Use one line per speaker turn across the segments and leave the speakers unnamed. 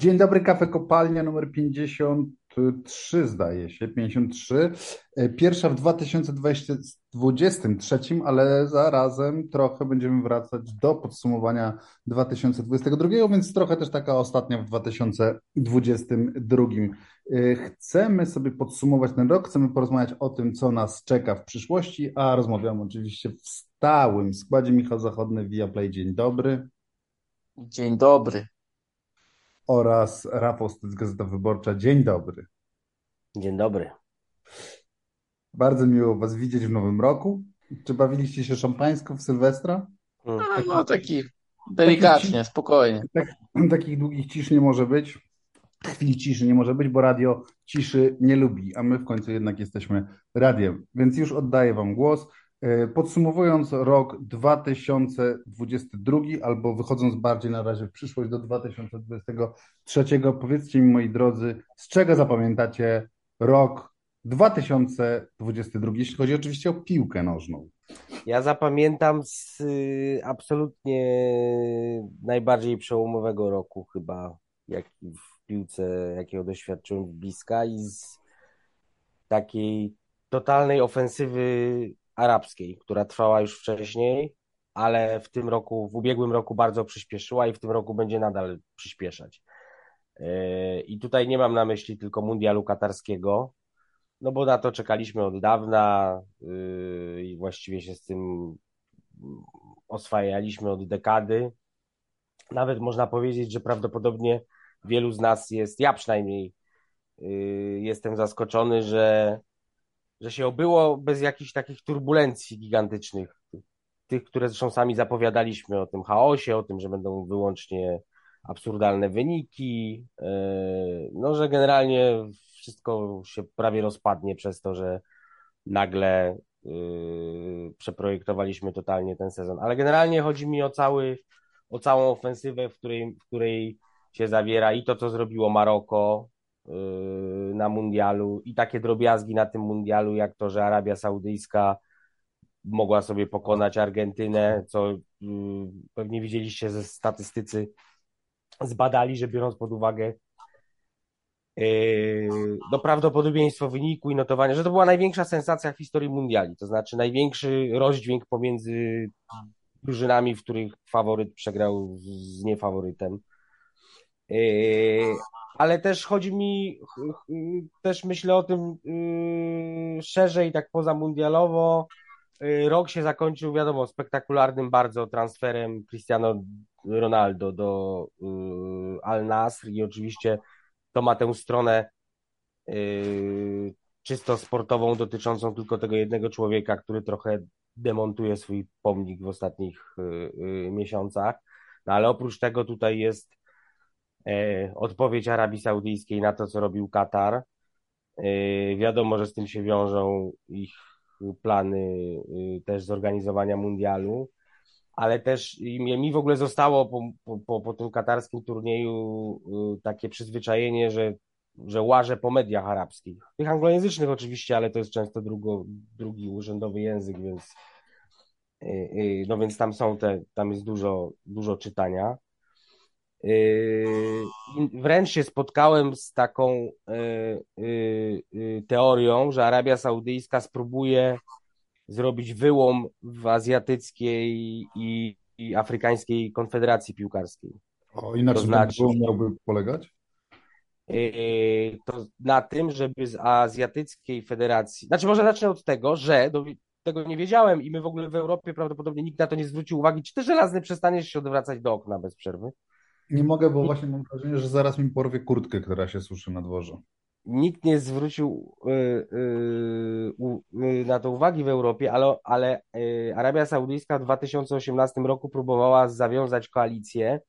Dzień dobry, kafe kopalnia numer 53 zdaje się, 53. Pierwsza w 2023, ale zarazem trochę będziemy wracać do podsumowania 2022, więc trochę też taka ostatnia w 2022. Chcemy sobie podsumować ten rok, chcemy porozmawiać o tym, co nas czeka w przyszłości, a rozmawiamy oczywiście w stałym składzie. Michał Zachodny, Viaplay, dzień dobry.
Dzień dobry.
Oraz Rafał Styc, Gazeta Wyborcza, dzień dobry.
Dzień dobry.
Bardzo miło Was widzieć w nowym roku. Czy bawiliście się szampańsko w Sylwestra?
A, no taki delikatnie, taki, spokojnie.
Tak, takich długich cisz nie może być. Chwili ciszy nie może być, bo radio ciszy nie lubi, a my w końcu jednak jesteśmy radiem. Więc już oddaję Wam głos. E, podsumowując rok 2022, albo wychodząc bardziej na razie w przyszłość do 2023, powiedzcie mi, moi drodzy, z czego zapamiętacie rok 2022, jeśli chodzi oczywiście o piłkę nożną?
Ja zapamiętam z y, absolutnie najbardziej przełomowego roku chyba, w piłce, jakiego doświadczyłem Bliska i z takiej totalnej ofensywy arabskiej, która trwała już wcześniej, ale w tym roku, w ubiegłym roku bardzo przyspieszyła i w tym roku będzie nadal przyspieszać. E, I tutaj nie mam na myśli tylko mundialu katarskiego, no bo na to czekaliśmy od dawna e, i właściwie się z tym oswajaliśmy od dekady. Nawet można powiedzieć, że prawdopodobnie wielu z nas jest, ja przynajmniej e, jestem zaskoczony, że że się obyło bez jakichś takich turbulencji gigantycznych, tych, które zresztą sami zapowiadaliśmy o tym chaosie, o tym, że będą wyłącznie absurdalne wyniki, e, no, że generalnie wszystko się prawie rozpadnie przez to, że nagle yy, przeprojektowaliśmy totalnie ten sezon. Ale generalnie chodzi mi o, cały, o całą ofensywę, w której, w której się zawiera i to, co zrobiło Maroko, na mundialu i takie drobiazgi na tym mundialu, jak to, że Arabia Saudyjska mogła sobie pokonać Argentynę, co y, pewnie widzieliście ze statystycy, zbadali, że biorąc pod uwagę y, no, prawdopodobieństwo wyniku i notowania, że to była największa sensacja w historii mundiali, to znaczy największy rozdźwięk pomiędzy drużynami, w których faworyt przegrał z niefaworytem ale też chodzi mi, też myślę o tym yy, szerzej, tak pozamundialowo. Yy, rok się zakończył, wiadomo, spektakularnym bardzo transferem Cristiano Ronaldo do yy, Al Nasr i oczywiście to ma tę stronę yy, czysto sportową dotyczącą tylko tego jednego człowieka, który trochę demontuje swój pomnik w ostatnich yy, yy, miesiącach. No ale oprócz tego tutaj jest odpowiedź Arabii Saudyjskiej na to, co robił Katar. E, wiadomo, że z tym się wiążą ich plany e, też zorganizowania mundialu, ale też mi w ogóle zostało po, po, po tym katarskim turnieju takie przyzwyczajenie, że, że łażę po mediach arabskich. Tych anglojęzycznych oczywiście, ale to jest często drugo, drugi urzędowy język, więc no więc tam są te, tam jest dużo, dużo czytania. Yy, wręcz się spotkałem z taką yy, yy, teorią, że Arabia Saudyjska spróbuje zrobić wyłom w azjatyckiej i, i afrykańskiej konfederacji piłkarskiej.
O, i na czym znaczy, miałby polegać?
To na tym, żeby z azjatyckiej federacji, znaczy może zacznę od tego, że do, tego nie wiedziałem i my w ogóle w Europie prawdopodobnie nikt na to nie zwrócił uwagi, czy ty żelazny przestaniesz się odwracać do okna bez przerwy?
Nie mogę, bo właśnie mam wrażenie, że zaraz mi porwie kurtkę, która się suszy na dworze.
Nikt nie zwrócił y, y, y, na to uwagi w Europie, ale, ale Arabia Saudyjska w 2018 roku próbowała zawiązać koalicję,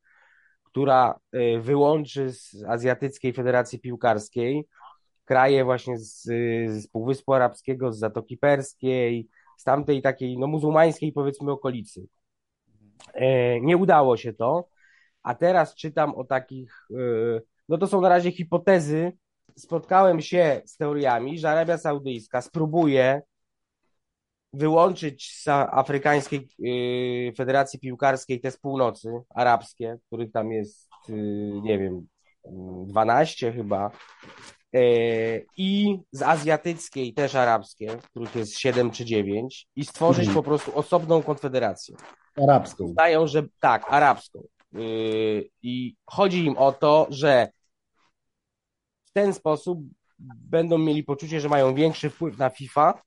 która wyłączy z Azjatyckiej Federacji Piłkarskiej kraje właśnie z, z Półwyspu Arabskiego, z Zatoki Perskiej, z tamtej takiej no, muzułmańskiej powiedzmy okolicy. Nie udało się to a teraz czytam o takich, y, no to są na razie hipotezy. Spotkałem się z teoriami, że Arabia Saudyjska spróbuje wyłączyć z Afrykańskiej y, Federacji Piłkarskiej te z północy arabskie, których tam jest, y, nie wiem, 12 chyba. I z azjatyckiej też arabskie, których jest 7 czy 9, i stworzyć
Mhm.
po prostu osobną konfederację.
Arabską.
Uznają, że tak, arabską. Yy, I chodzi im o to, że w ten sposób będą mieli poczucie, że mają większy wpływ na FIFA,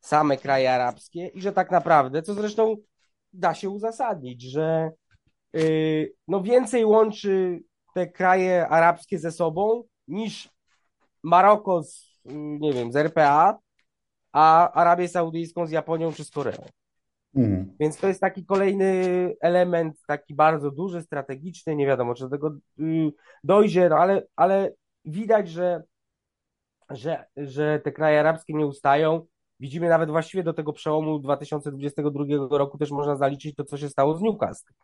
same kraje arabskie i że tak naprawdę, co zresztą da się uzasadnić, że yy, no więcej łączy te kraje arabskie ze sobą niż Maroko z, yy, nie wiem, z RPA, a Arabię Saudyjską z Japonią czy z Koreą.
Mhm.
Więc to jest taki kolejny element, taki bardzo duży, strategiczny, nie wiadomo, czy do tego y, dojdzie, no ale, ale widać, że, że, że te kraje arabskie nie ustają. Widzimy nawet właściwie do tego przełomu 2022 roku też można zaliczyć to, co się stało z Newcastle. To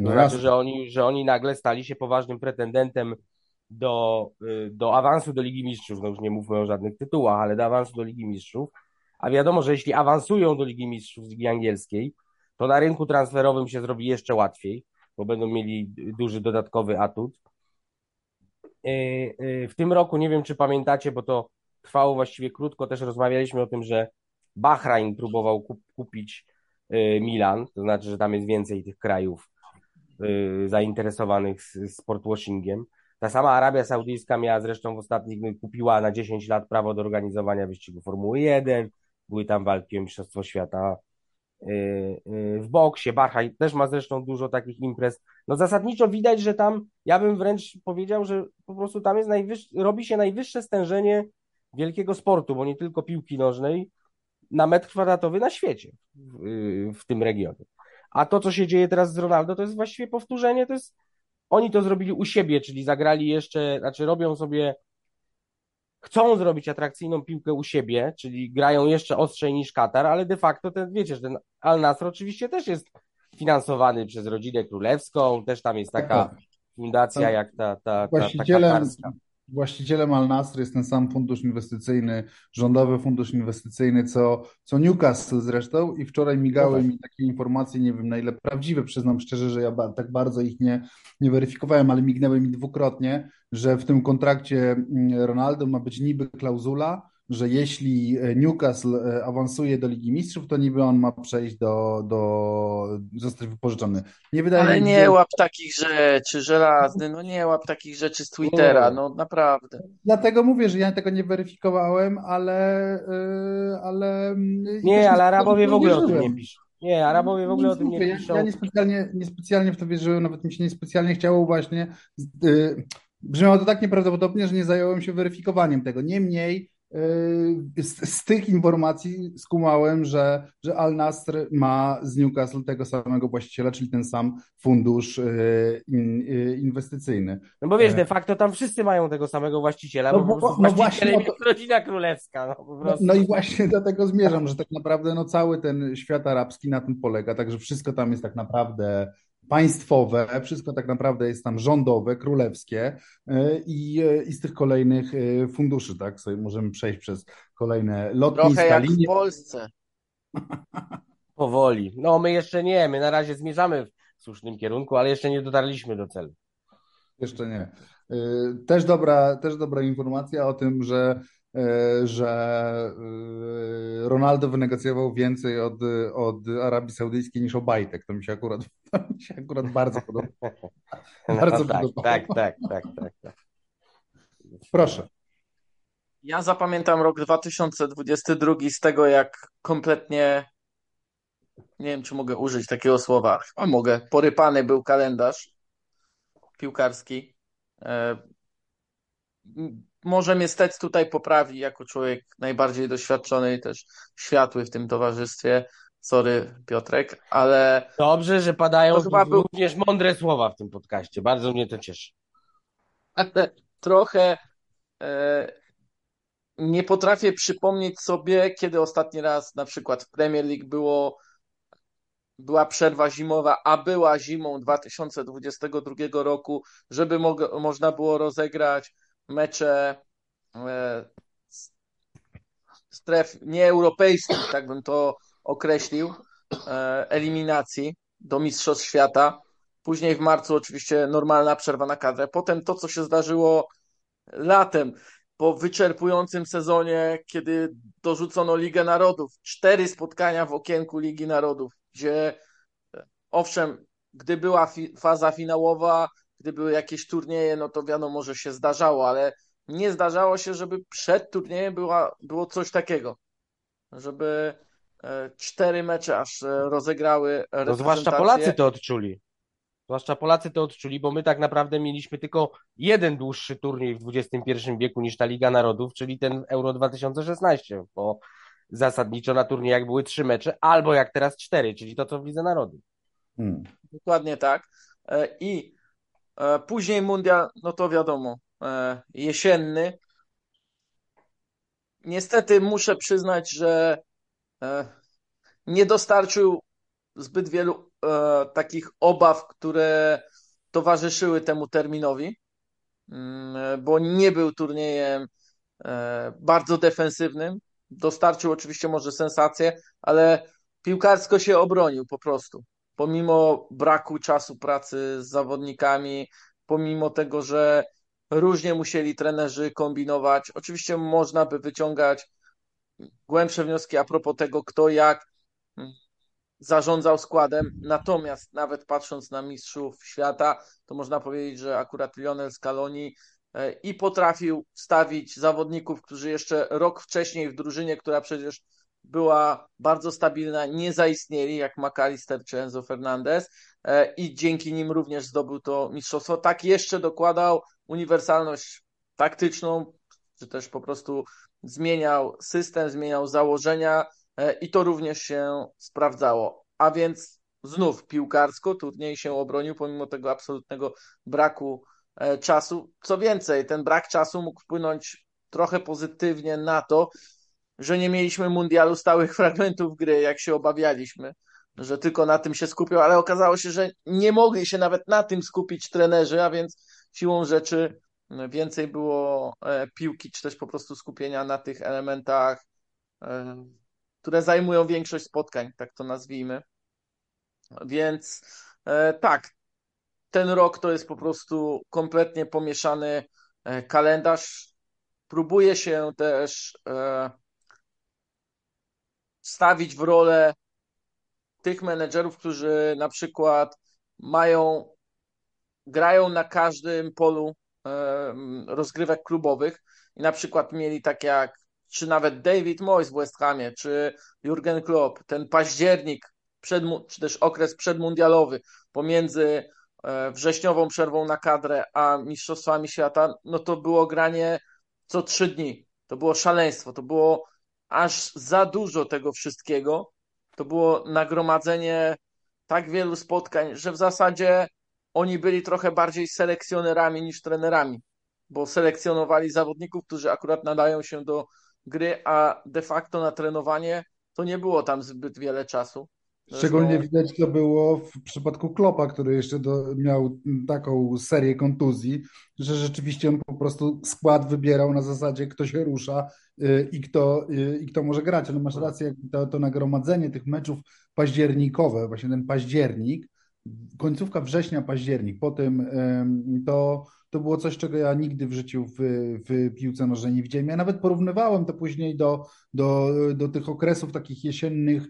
No
znaczy,
jasne.
że oni, że oni nagle stali się poważnym pretendentem do, y, do awansu do Ligi Mistrzów. No już nie mówmy o żadnych tytułach, ale do awansu do Ligi Mistrzów. A wiadomo, że jeśli awansują do Ligi Mistrzów z Ligi Angielskiej, to na rynku transferowym się zrobi jeszcze łatwiej, bo będą mieli duży dodatkowy atut. Y, y, W tym roku, nie wiem czy pamiętacie, bo to trwało właściwie krótko, też rozmawialiśmy o tym, że Bahrain próbował kup, kupić y, Milan, to znaczy, że tam jest więcej tych krajów zainteresowanych sportwashingiem. Ta sama Arabia Saudyjska miała zresztą w ostatnich, kupiła na 10 lat prawo do organizowania wyścigu Formuły 1, były tam walki o Mistrzostwo Świata y, y, w boksie. Bahrain też ma zresztą dużo takich imprez. No zasadniczo widać, że tam, ja bym wręcz powiedział, że po prostu tam jest robi się najwyższe stężenie wielkiego sportu, bo nie tylko piłki nożnej, na metr kwadratowy na świecie w, y, w tym regionie. A to, co się dzieje teraz z Ronaldo, to jest właściwie powtórzenie, to jest, oni to zrobili u siebie, czyli zagrali jeszcze, znaczy robią sobie, chcą zrobić atrakcyjną piłkę u siebie, czyli grają jeszcze ostrzej niż Katar, ale de facto ten, wiecie, że ten Al Nassr oczywiście też jest finansowany przez rodzinę królewską, też tam jest taka
Tak, tak.
fundacja jak ta, ta, ta, ta katarska.
Właścicielem Al Nassr jest ten sam fundusz inwestycyjny, rządowy fundusz inwestycyjny, co, co Newcastle zresztą i wczoraj migały
No tak.
mi takie informacje, nie wiem na ile prawdziwe, przyznam szczerze, że ja tak bardzo ich nie, nie weryfikowałem, ale mignęły mi dwukrotnie, że w tym kontrakcie mm, Ronaldo ma być niby klauzula, że jeśli e, Newcastle e, awansuje do Ligi Mistrzów, to niby on ma przejść do, do zostać wypożyczony. Nie wydaje
Ale nie łap takich rzeczy, żelazny, no nie łap takich rzeczy z Twittera, no naprawdę.
Dlatego mówię, że ja tego nie weryfikowałem, ale, yy, ale mm,
Nie, ale Arabowie w ogóle o tym nie piszą. Nie, Arabowie w ogóle o tym nie
ja,
piszą.
ja niespecjalnie, niespecjalnie w to wierzyłem, nawet mi się niespecjalnie chciało właśnie. Yy, brzmiało to tak nieprawdopodobnie, że nie zająłem się weryfikowaniem tego. Niemniej z, z tych informacji skumałem, że, że Al Nassr ma z Newcastle tego samego właściciela, czyli ten sam fundusz yy, in, yy, inwestycyjny.
No bo wiesz,
E.
de facto tam wszyscy mają tego samego właściciela,
No
bo
bo- no właśnie o
jest rodzina królewska, no
No, no i właśnie do tego zmierzam, że tak naprawdę no, cały ten świat arabski na tym polega, także wszystko tam jest tak naprawdę państwowe, wszystko tak naprawdę jest tam rządowe, królewskie e, i, e, i z tych kolejnych e, funduszy, tak, sobie możemy przejść przez kolejne
Trochę
lotniska,
jak w
linie.
Polsce.
Powoli. No my jeszcze nie, my na razie zmierzamy w słusznym kierunku, ale jeszcze nie dotarliśmy do celu.
Jeszcze nie. Też dobra, też dobra informacja o tym, że, że y, Ronaldo wynegocjował więcej od, od Arabii Saudyjskiej niż Obajtek. To mi się akurat, to mi się akurat bardzo podoba. Bardzo
no, tak,
podobało.
tak, tak, tak, tak, tak.
Proszę.
Ja zapamiętam rok 2022 z tego, jak kompletnie, nie wiem, czy mogę użyć takiego słowa, a mogę, porypany był kalendarz piłkarski. Może mnie Stec tutaj poprawi, jako człowiek najbardziej doświadczony i też światły w tym towarzystwie. Sorry, Piotrek, ale
Dobrze, że padają
był-
również mądre słowa w tym podcaście. Bardzo mnie to cieszy.
ale trochę e, nie potrafię przypomnieć sobie, kiedy ostatni raz na przykład w Premier League było, była przerwa zimowa, a była zimą 2022 roku, żeby mo- można było rozegrać mecze e, stref nieeuropejskich, tak bym to określił, e, eliminacji do Mistrzostw Świata. Później w marcu oczywiście normalna przerwa na kadrę. Potem to, co się zdarzyło latem, po wyczerpującym sezonie, kiedy dorzucono Ligę Narodów, cztery spotkania w okienku Ligi Narodów, gdzie owszem, gdy była fi faza finałowa, gdy były jakieś turnieje, no to wiadomo, że się zdarzało, ale nie zdarzało się, żeby przed turniejem była, było coś takiego, żeby e, cztery mecze aż e, rozegrały
No zwłaszcza Polacy to odczuli. Zwłaszcza Polacy to odczuli, bo my tak naprawdę mieliśmy tylko jeden dłuższy turniej w XXI wieku niż ta Liga Narodów, czyli ten Euro 2016, bo zasadniczo na turniejach były trzy mecze, albo jak teraz cztery, czyli to co w Lidze Narodów.
Hmm. Dokładnie tak. E, I później mundial, no to wiadomo, jesienny. Niestety muszę przyznać, że nie dostarczył zbyt wielu e, takich obaw, które towarzyszyły temu terminowi, mm, bo nie był turniejem e, bardzo defensywnym. Dostarczył oczywiście może sensację, ale piłkarsko się obronił po prostu. Pomimo braku czasu pracy z zawodnikami, pomimo tego, że różnie musieli trenerzy kombinować. Oczywiście można by wyciągać głębsze wnioski a propos tego, kto jak mm, zarządzał składem. Natomiast nawet patrząc na mistrzów świata, to można powiedzieć, że akurat Lionel Scaloni e, i potrafił stawić zawodników, którzy jeszcze rok wcześniej w drużynie, która przecież była bardzo stabilna, nie zaistnieli, jak McAllister czy Enzo Fernandez e, i dzięki nim również zdobył to mistrzostwo. Tak jeszcze dokładał uniwersalność taktyczną, czy też po prostu zmieniał system, zmieniał założenia, E, i to również się sprawdzało. A więc znów piłkarsko turniej się obronił pomimo tego absolutnego braku e, czasu. Co więcej, ten brak czasu mógł wpłynąć trochę pozytywnie na to, że nie mieliśmy mundialu stałych fragmentów gry, jak się obawialiśmy, że tylko na tym się skupią, ale okazało się, że nie mogli się nawet na tym skupić trenerzy, a więc siłą rzeczy więcej było e, piłki, czy też po prostu skupienia na tych elementach które zajmują większość spotkań, tak to nazwijmy. Więc e, tak, ten rok to jest po prostu kompletnie pomieszany e, kalendarz. Próbuje się też e, stawić w rolę tych menedżerów, którzy na przykład mają, grają na każdym polu rozgrywek klubowych i na przykład mieli tak jak czy nawet David Moyes w West Hamie, czy Jurgen Klopp, ten październik, przed, czy też okres przedmundialowy pomiędzy e, wrześniową przerwą na kadrę a Mistrzostwami Świata, no to było granie co trzy dni. To było szaleństwo, to było aż za dużo tego wszystkiego. To było nagromadzenie tak wielu spotkań, że w zasadzie oni byli trochę bardziej selekcjonerami niż trenerami, bo selekcjonowali zawodników, którzy akurat nadają się do gry, a de facto na trenowanie to nie było tam zbyt wiele czasu.
Szczególnie widać to było w przypadku Klopa, który jeszcze do, miał taką serię kontuzji, że rzeczywiście on po prostu skład wybierał na zasadzie, kto się rusza y, i kto, y, i kto może grać. Ale masz rację, to, to nagromadzenie tych meczów październikowe, właśnie ten październik, końcówka września, październik, potem to to było coś, czego ja nigdy w życiu w, w piłce nożnej nie widziałem. Ja nawet porównywałem to później do, do, do tych okresów takich jesiennych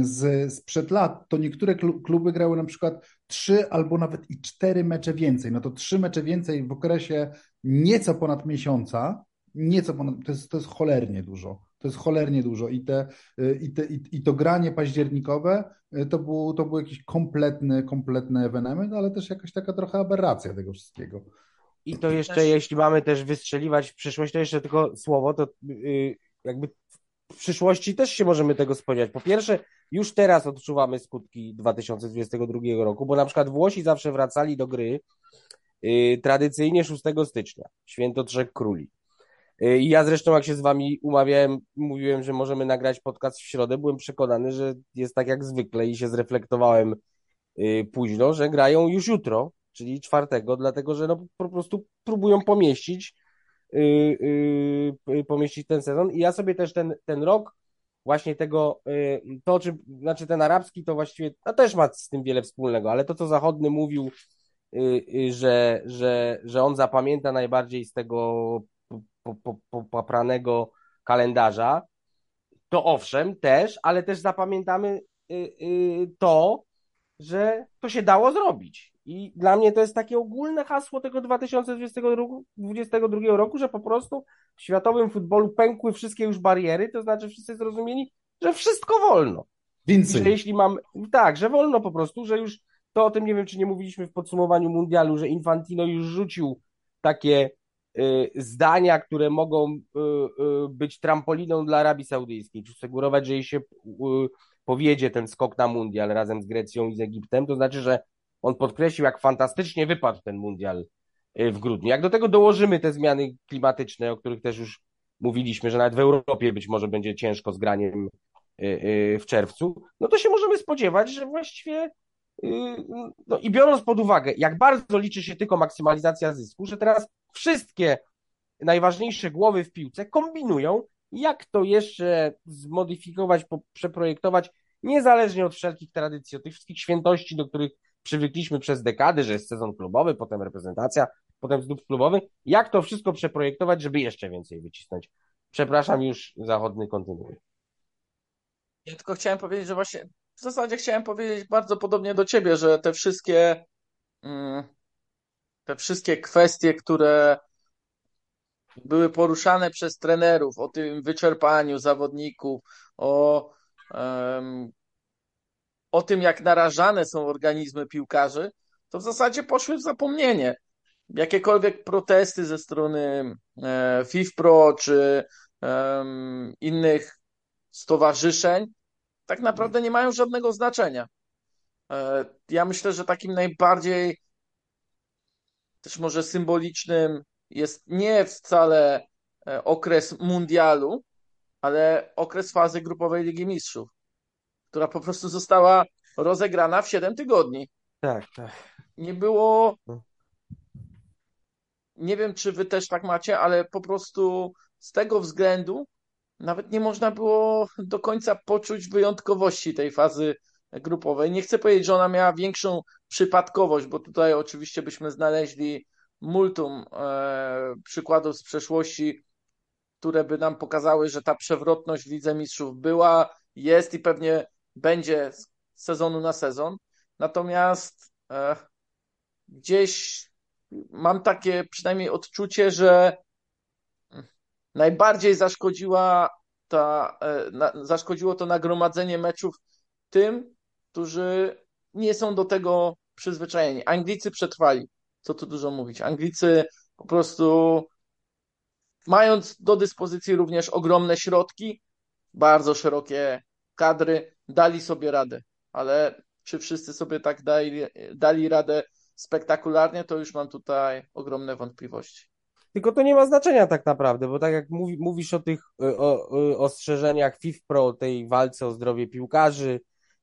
z, sprzed lat. To niektóre kluby grały na przykład trzy albo nawet i cztery mecze więcej. No to trzy mecze więcej w okresie nieco ponad miesiąca, nieco ponad, to jest, to jest cholernie dużo. To jest cholernie dużo i, te, i, te, i, to granie październikowe to był, to był jakiś kompletny, kompletny ewenement, ale też jakaś taka trochę aberracja tego wszystkiego.
I to jeszcze, też... jeśli mamy też wystrzeliwać w przyszłość, to jeszcze tylko słowo, to yy, jakby w przyszłości też się możemy tego spodziewać. Po pierwsze, już teraz odczuwamy skutki 2022 roku, bo na przykład Włosi zawsze wracali do gry yy, tradycyjnie 6 stycznia, święto Trzech Króli. Yy, I ja zresztą, jak się z wami umawiałem, mówiłem, że możemy nagrać podcast w środę, byłem przekonany, że jest tak jak zwykle i się zreflektowałem yy, późno, że grają już jutro, czyli czwartego, dlatego że no, po prostu próbują pomieścić, yy, yy, pomieścić ten sezon. I ja sobie też ten, ten rok właśnie tego, y, to czy, znaczy ten arabski to właściwie, no też ma z tym wiele wspólnego, ale to, co zachodny mówił, y, y, że, że, że on zapamięta najbardziej z tego popranego kalendarza, to owszem, też, ale też zapamiętamy to, że to się dało zrobić. I dla mnie to jest takie ogólne hasło tego 2022 roku, że po prostu w światowym futbolu pękły wszystkie już bariery, to znaczy wszyscy zrozumieli, że wszystko wolno.
Więcej.
Że jeśli mam, tak, że wolno po prostu, że już to o tym nie wiem, czy nie mówiliśmy w podsumowaniu mundialu, że Infantino już rzucił takie y, zdania, które mogą y, y, być trampoliną dla Arabii Saudyjskiej, czy sugerować, że jej się y, powiedzie ten skok na mundial razem z Grecją i z Egiptem, to znaczy, że on podkreślił, jak fantastycznie wypadł ten mundial y, w grudniu. Jak do tego dołożymy te zmiany klimatyczne, o których też już mówiliśmy, że nawet w Europie być może będzie ciężko z graniem y, y, w czerwcu, no to się możemy spodziewać, że właściwie no i biorąc pod uwagę, jak bardzo liczy się tylko maksymalizacja zysku, że teraz wszystkie najważniejsze głowy w piłce kombinują, jak to jeszcze zmodyfikować, przeprojektować, niezależnie od wszelkich tradycji, od tych wszystkich świętości, do których przywykliśmy przez dekady, że jest sezon klubowy, potem reprezentacja, potem znów klubowy. Jak to wszystko przeprojektować, żeby jeszcze więcej wycisnąć? Przepraszam, już zachodny kontynuuje.
Ja tylko chciałem powiedzieć, że właśnie w zasadzie chciałem powiedzieć bardzo podobnie do ciebie, że te wszystkie mm, te wszystkie kwestie, które były poruszane przez trenerów o tym wyczerpaniu zawodników, o um, o tym, jak narażane są organizmy piłkarzy, to w zasadzie poszły w zapomnienie. Jakiekolwiek protesty ze strony e, FIFPRO czy innych stowarzyszeń tak naprawdę nie mają żadnego znaczenia. E, ja myślę, że takim najbardziej też może symbolicznym jest nie wcale e, okres mundialu, ale okres fazy grupowej Ligi Mistrzów która po prostu została rozegrana w 7 tygodni.
Tak, tak.
Nie było. No. Nie wiem, czy wy też tak macie, ale po prostu z tego względu nawet nie można było do końca poczuć wyjątkowości tej fazy grupowej. Nie chcę powiedzieć, że ona miała większą przypadkowość, bo tutaj oczywiście byśmy znaleźli multum e, przykładów z przeszłości, które by nam pokazały, że ta przewrotność w Lidze Mistrzów była, jest i pewnie będzie z sezonu na sezon. Natomiast e, gdzieś mam takie przynajmniej odczucie, że najbardziej zaszkodziła ta, e, na, zaszkodziło to nagromadzenie meczów tym, którzy nie są do tego przyzwyczajeni. Anglicy przetrwali, co tu dużo mówić. Anglicy po prostu mając do dyspozycji również ogromne środki, bardzo szerokie kadry, dali sobie radę, ale czy wszyscy sobie tak dali, dali radę spektakularnie, to już mam tutaj ogromne wątpliwości.
Tylko to nie ma znaczenia tak naprawdę, bo tak jak mówi, mówisz o tych o, o, ostrzeżeniach FIFPro, tej walce o zdrowie piłkarzy,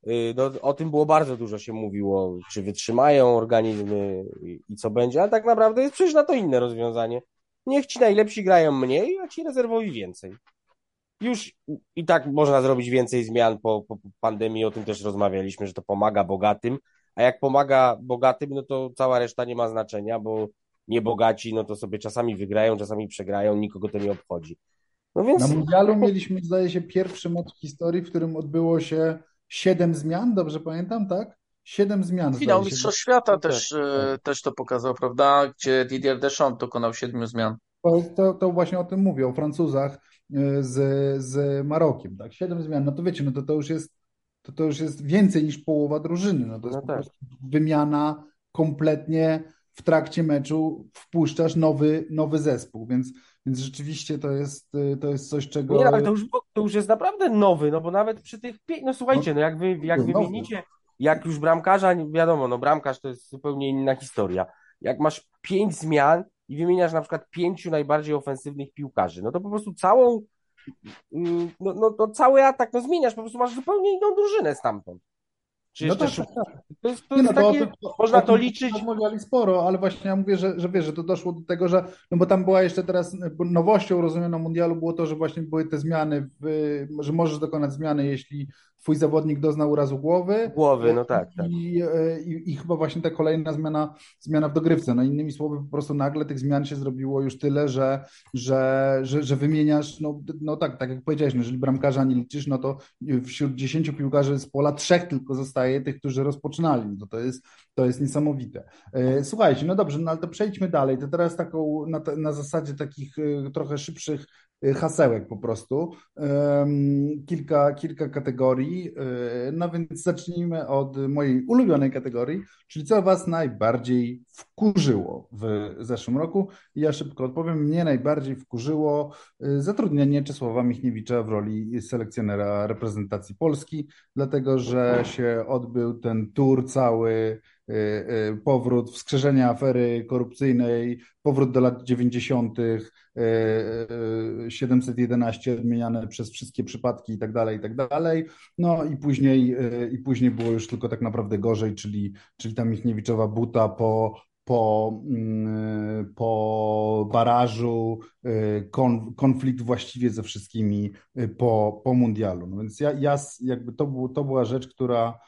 y, no, o tym było bardzo dużo się mówiło, czy wytrzymają organizmy i, i co będzie, ale tak naprawdę jest przecież na to inne rozwiązanie. Niech ci najlepsi grają mniej, a ci rezerwowi więcej już i tak można zrobić więcej zmian po, po pandemii, o tym też rozmawialiśmy, że to pomaga bogatym, a jak pomaga bogatym, no to cała reszta nie ma znaczenia, bo niebogaci, no to sobie czasami wygrają, czasami przegrają, nikogo to nie obchodzi.
No więc... Na mundialu mieliśmy, zdaje się, pierwszy mecz w historii, w którym odbyło się siedem zmian, dobrze pamiętam, tak? Siedem zmian.
Finał Mistrzostw Świata też, tak. E, też to pokazał, prawda? Gdzie Didier Deschamps dokonał siedmiu zmian.
To, to, to właśnie o tym mówię, o Francuzach z, z Marokiem, tak? Siedem zmian, no to wiecie, no to, to już jest to, to już jest więcej niż połowa drużyny. No to jest no tak. wymiana kompletnie w trakcie meczu wpuszczasz nowy, nowy zespół, więc, więc rzeczywiście to jest, to jest coś, czego...
Nie, ale to już, to już jest naprawdę nowy, no bo nawet przy tych... No słuchajcie, no, no jak wy jak wymienicie, jak już bramkarza, wiadomo, no bramkarz to jest zupełnie inna historia. Jak masz pięć zmian, i wymieniasz na przykład pięciu najbardziej ofensywnych piłkarzy, no to po prostu całą, mm, no, no, no cały atak, no zmieniasz, po prostu masz zupełnie inną drużynę stamtąd. Czy
No
jeszcze
tak, tak, tak.
To jest, to
Nie,
jest
no to
takie,
tym- o-
można to liczyć.
Rozmawiali sporo, ale właśnie ja mówię, że, że wiesz, że to doszło do tego, że no bo tam była jeszcze teraz nowością rozumianą mundialu było to, że właśnie były te zmiany, w, że możesz dokonać zmiany, jeśli twój zawodnik doznał urazu głowy.
Głowy, no tak, tak.
I, e, i, I chyba właśnie ta kolejna zmiana, zmiana w dogrywce. No innymi słowy, po prostu nagle tych zmian się zrobiło już tyle, że, że, że, że wymieniasz, no, no tak, tak jak powiedziałeś, no, jeżeli bramkarza nie liczysz, no to wśród 10 piłkarzy z pola trzech tylko zostaje tych, którzy rozpoczynali. No to, jest, to jest niesamowite. E, Słuchajcie, no dobrze, no ale to przejdźmy dalej. To teraz taką, na, na zasadzie takich e, trochę szybszych hasełek po prostu. Kilka, kilka kategorii. E, No więc zacznijmy od mojej ulubionej kategorii, czyli co Was najbardziej wkurzyło w zeszłym roku. Ja szybko odpowiem. Mnie najbardziej wkurzyło e, zatrudnienie Czesława Michniewicza w roli selekcjonera reprezentacji Polski, dlatego że się odbył ten tour cały, powrót, wskrzeszenie afery korupcyjnej, powrót do lat 90., e, e, 711 odmieniane przez wszystkie przypadki i tak dalej, i tak dalej. No i później, i później było już tylko tak naprawdę gorzej, czyli, czyli ta Michniewiczowa buta po, po, mm, po barażu, kon, konflikt właściwie ze wszystkimi po, po mundialu. No więc ja, ja jakby to, był, to była rzecz, która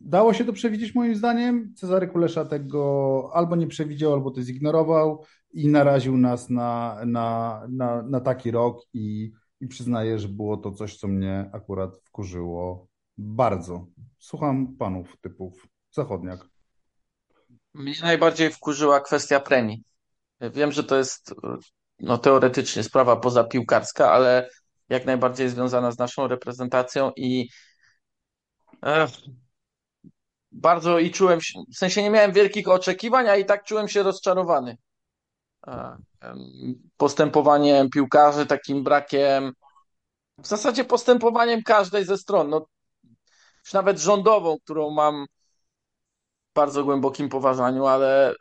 dało się to przewidzieć moim zdaniem. Cezary Kulesza tego albo nie przewidział, albo to zignorował i naraził nas na, na, na, na taki rok i, i przyznaję, że było to coś, co mnie akurat wkurzyło bardzo. Słucham panów typów zachodniak.
Mnie najbardziej wkurzyła kwestia premii. Wiem, że to jest no, teoretycznie sprawa pozapiłkarska, ale jak najbardziej związana z naszą reprezentacją i ech, bardzo i czułem się, w sensie nie miałem wielkich oczekiwań, a i tak czułem się rozczarowany em, postępowaniem piłkarzy, takim brakiem, w zasadzie postępowaniem każdej ze stron, no, już nawet rządową, którą mam w bardzo głębokim poważaniu, ale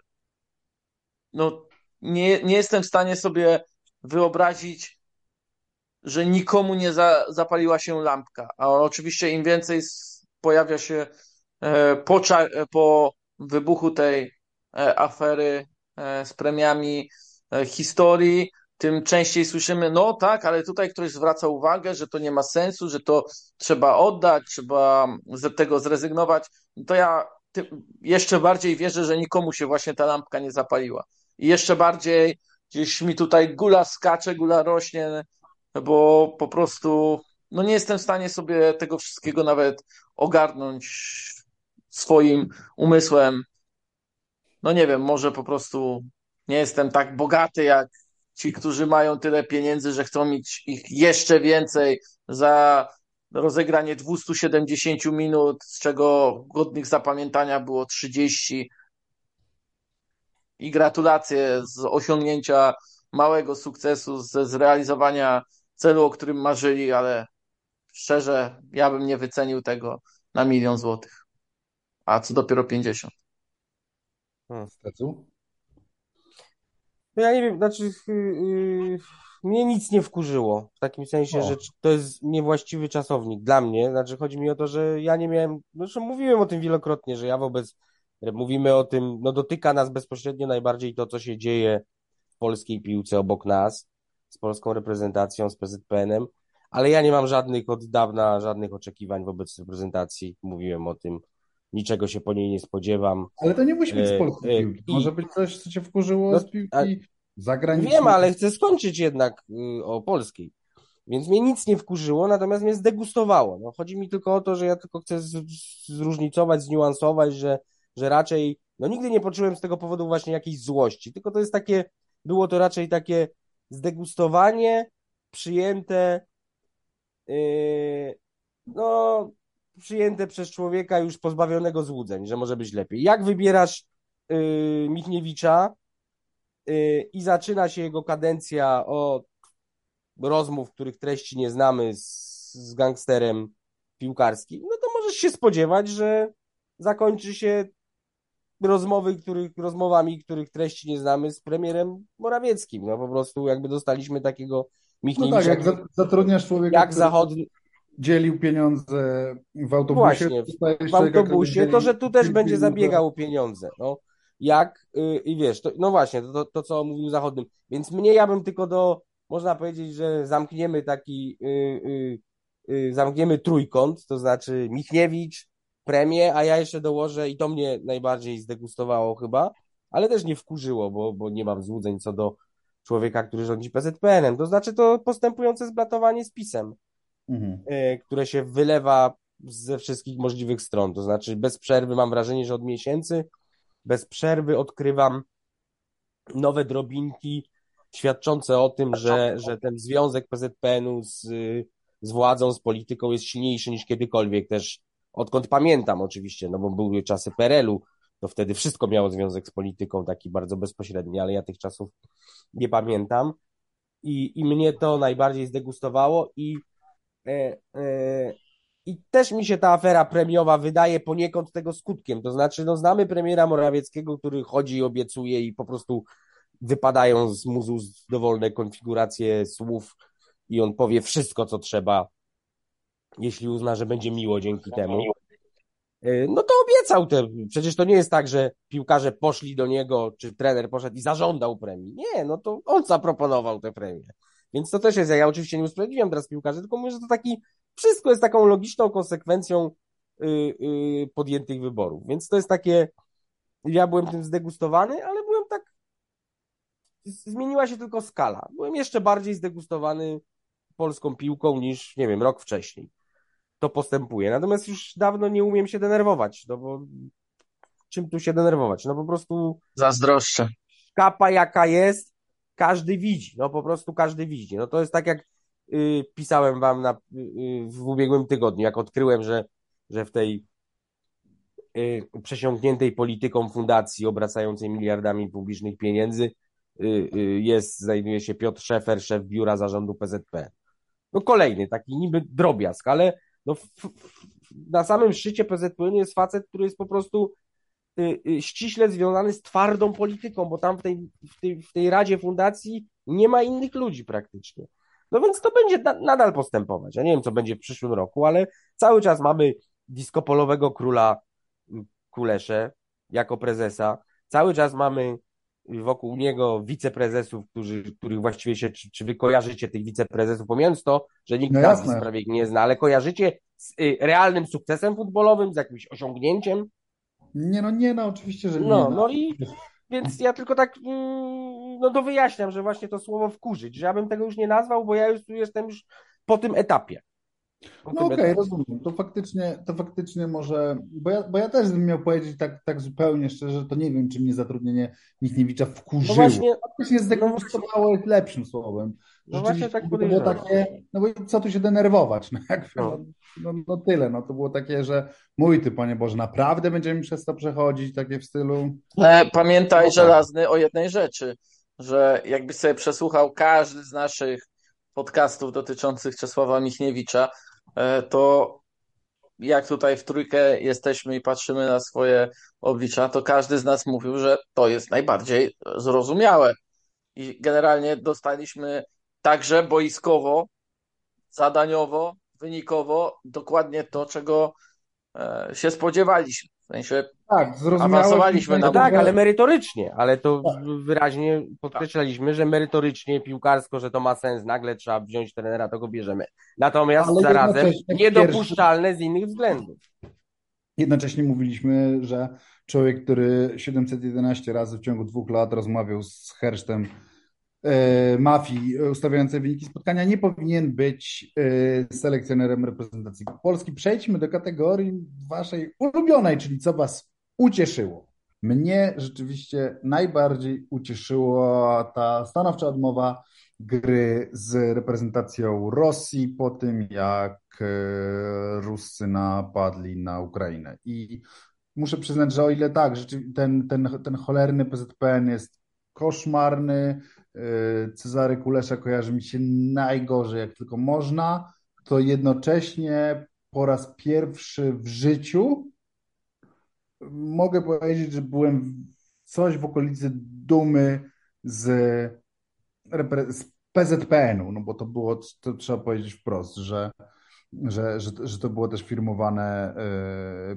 no, nie, nie jestem w stanie sobie wyobrazić, że nikomu nie za, zapaliła się lampka. A oczywiście im więcej pojawia się po, cza- e, po wybuchu tej e, afery e, z premiami e, historii, tym częściej słyszymy, no tak, ale tutaj ktoś zwraca uwagę, że to nie ma sensu, że to trzeba oddać, trzeba z tego zrezygnować. To ja jeszcze bardziej wierzę, że nikomu się właśnie ta lampka nie zapaliła. I jeszcze bardziej gdzieś mi tutaj gula skacze, gula rośnie, bo po prostu no nie jestem w stanie sobie tego wszystkiego nawet ogarnąć swoim umysłem. No nie wiem, może po prostu nie jestem tak bogaty jak ci, którzy mają tyle pieniędzy, że chcą mieć ich jeszcze więcej za rozegranie 270 minut, z czego godnych zapamiętania było 30. I gratulacje z osiągnięcia małego sukcesu, ze zrealizowania celu, o którym marzyli, ale szczerze, ja bym nie wycenił tego na milion złotych. A co dopiero 50.
Stecu?
No ja nie wiem, znaczy yy, yy, mnie nic nie wkurzyło, w takim sensie,
O.
że to jest niewłaściwy czasownik dla mnie, znaczy chodzi mi o to, że ja nie miałem, zresztą mówiłem o tym wielokrotnie, że ja wobec, mówimy o tym, no dotyka nas bezpośrednio najbardziej to, co się dzieje w polskiej piłce obok nas, z polską reprezentacją, z PZPN-em, ale ja nie mam żadnych od dawna, żadnych oczekiwań wobec reprezentacji, mówiłem o tym, niczego się po niej nie spodziewam.
Ale to nie musi być z
E,
polskiej
e,
piłki. Może być coś, co cię wkurzyło
No,
z piłki
a-
zagranicznej.
Wiem, ale chcę skończyć jednak y, o polskiej. Więc mnie nic nie wkurzyło, natomiast mnie zdegustowało. No, chodzi mi tylko o to, że ja tylko chcę z, z- zróżnicować, zniuansować, że, że raczej, no nigdy nie poczułem z tego powodu właśnie jakiejś złości, tylko to jest takie, było to raczej takie zdegustowanie przyjęte, yy, no, przyjęte przez człowieka już pozbawionego złudzeń, że może być lepiej. Jak wybierasz yy, Michniewicza, yy, i zaczyna się jego kadencja od rozmów, których treści nie znamy z, z gangsterem piłkarskim, no to możesz się spodziewać, że zakończy się rozmowy, których, rozmowami, których treści nie znamy z premierem Morawieckim. No po prostu jakby dostaliśmy takiego
No
Michniewicza,
tak, jak za- zatrudniasz człowieka,
jak
który-
zachodni,
dzielił pieniądze w autobusie.
Właśnie, w, autobusie, to że tu też będzie zabiegał o pieniądze. No. Jak, yy, i wiesz, to, no właśnie, to, to, co mówił Zachodnym. Więc mnie ja bym tylko do, można powiedzieć, że zamkniemy taki, yy, yy, zamkniemy trójkąt, to znaczy Michniewicz, premię, a ja jeszcze dołożę i to mnie najbardziej zdegustowało chyba, ale też nie wkurzyło, bo, bo nie mam złudzeń co do człowieka, który rządzi PZPN-em. To znaczy to postępujące zblatowanie z PiSem, mhm. E, które się wylewa ze wszystkich możliwych stron. To znaczy bez przerwy mam wrażenie, że od miesięcy bez przerwy odkrywam nowe drobinki świadczące o tym, że, że ten związek PZPN-u z, z władzą, z polityką jest silniejszy niż kiedykolwiek też odkąd pamiętam oczywiście, no bo były czasy PRL-u, to wtedy wszystko miało związek z polityką, taki bardzo bezpośredni, ale ja tych czasów nie pamiętam. I, i mnie to najbardziej zdegustowało i, i też mi się ta afera premiowa wydaje poniekąd tego skutkiem. To znaczy, no znamy premiera Morawieckiego, który chodzi i obiecuje i po prostu wypadają z muzu dowolne konfiguracje słów i on powie wszystko, co trzeba, jeśli uzna, że będzie miło dzięki temu. Y, no to obiecał te. Przecież to nie jest tak, że piłkarze poszli do niego, czy trener poszedł i zażądał premii. Nie, no to on zaproponował tę premię. Więc to też jest, ja oczywiście nie usprawiedliwiam teraz piłkarzy, tylko mówię, że to taki, wszystko jest taką logiczną konsekwencją yy, yy, podjętych wyborów. Więc to jest takie, ja byłem tym zdegustowany, ale byłem tak, zmieniła się tylko skala. Byłem jeszcze bardziej zdegustowany polską piłką niż, nie wiem, rok wcześniej to postępuje. Natomiast już dawno nie umiem się denerwować, no bo czym tu się denerwować? No po prostu.
Zazdroszczę.
Kapa jaka jest, każdy widzi. No po prostu każdy widzi. No to jest tak jak y, pisałem wam na, y, w ubiegłym tygodniu, jak odkryłem, że, że w tej y, przesiąkniętej polityką fundacji obracającej miliardami publicznych pieniędzy y, y, jest, znajduje się Piotr Szefer, szef biura zarządu PZP. No kolejny taki niby drobiazg, ale no, na samym szczycie PZPN jest facet, który jest po prostu y, y, ściśle związany z twardą polityką, bo tam w tej, w tej, w tej Radzie Fundacji nie ma innych ludzi praktycznie. No więc to będzie na, nadal postępować. Ja nie wiem, co będzie w przyszłym roku, ale cały czas mamy diskopolowego króla y, Kulesze jako prezesa. Cały czas mamy wokół niego wiceprezesów, którzy, których właściwie się, czy, czy wy kojarzycie tych wiceprezesów, pomijając to, że nikt no nas prawie nie zna, ale kojarzycie z y, realnym sukcesem futbolowym, z jakimś osiągnięciem?
Nie, no nie, no oczywiście, że nie.
No, no, no i więc ja tylko tak mm, no to wyjaśniam, że właśnie to słowo wkurzyć, że ja bym tego już nie nazwał, bo ja już tu jestem już po tym etapie.
No okej, okay, rozumiem. To faktycznie, to faktycznie może, bo ja, bo ja też bym miał powiedzieć tak, tak zupełnie szczerze, to nie wiem, czy mnie zatrudnienie Michniewicza wkurzyło. No właśnie, faktycznie zdekonstruowało no jest lepszym słowem.
No właśnie tak
to było takie, no bo co tu się denerwować, no, jak, no. No, no, tyle, no to było takie, że mój ty, Panie Boże, naprawdę będziemy przez to przechodzić, takie w stylu...
Ale pamiętaj, no, tak. żelazny, o jednej rzeczy, że jakby sobie przesłuchał każdy z naszych podcastów dotyczących Czesława Michniewicza, to jak tutaj w trójkę jesteśmy i patrzymy na swoje oblicza, to każdy z nas mówił, że to jest najbardziej zrozumiałe. I generalnie dostaliśmy także boiskowo, zadaniowo, wynikowo dokładnie to, czego e, się spodziewaliśmy. W sensie
tak, awansowaliśmy
na Tak, ale merytorycznie, ale to tak. wyraźnie podkreślaliśmy, że merytorycznie, piłkarsko, że to ma sens, nagle trzeba wziąć trenera, to go bierzemy. Natomiast ale zarazem niedopuszczalne pierwszy... z innych względów.
Jednocześnie mówiliśmy, że człowiek, który 711 razy w ciągu dwóch lat rozmawiał z Hersztem mafii ustawiającej wyniki spotkania nie powinien być e, selekcjonerem reprezentacji Polski. Przejdźmy do kategorii waszej ulubionej, czyli co was ucieszyło. Mnie rzeczywiście najbardziej ucieszyła ta stanowcza odmowa gry z reprezentacją Rosji po tym, jak e, Ruscy napadli na Ukrainę. I muszę przyznać, że o ile tak, ten, ten, ten cholerny PZPN jest koszmarny, Cezary Kulesza kojarzy mi się najgorzej, jak tylko można, to jednocześnie po raz pierwszy w życiu mogę powiedzieć, że byłem coś w okolicy dumy z, z PZPN-u, no bo to było, to trzeba powiedzieć wprost, że że, że, że to było też firmowane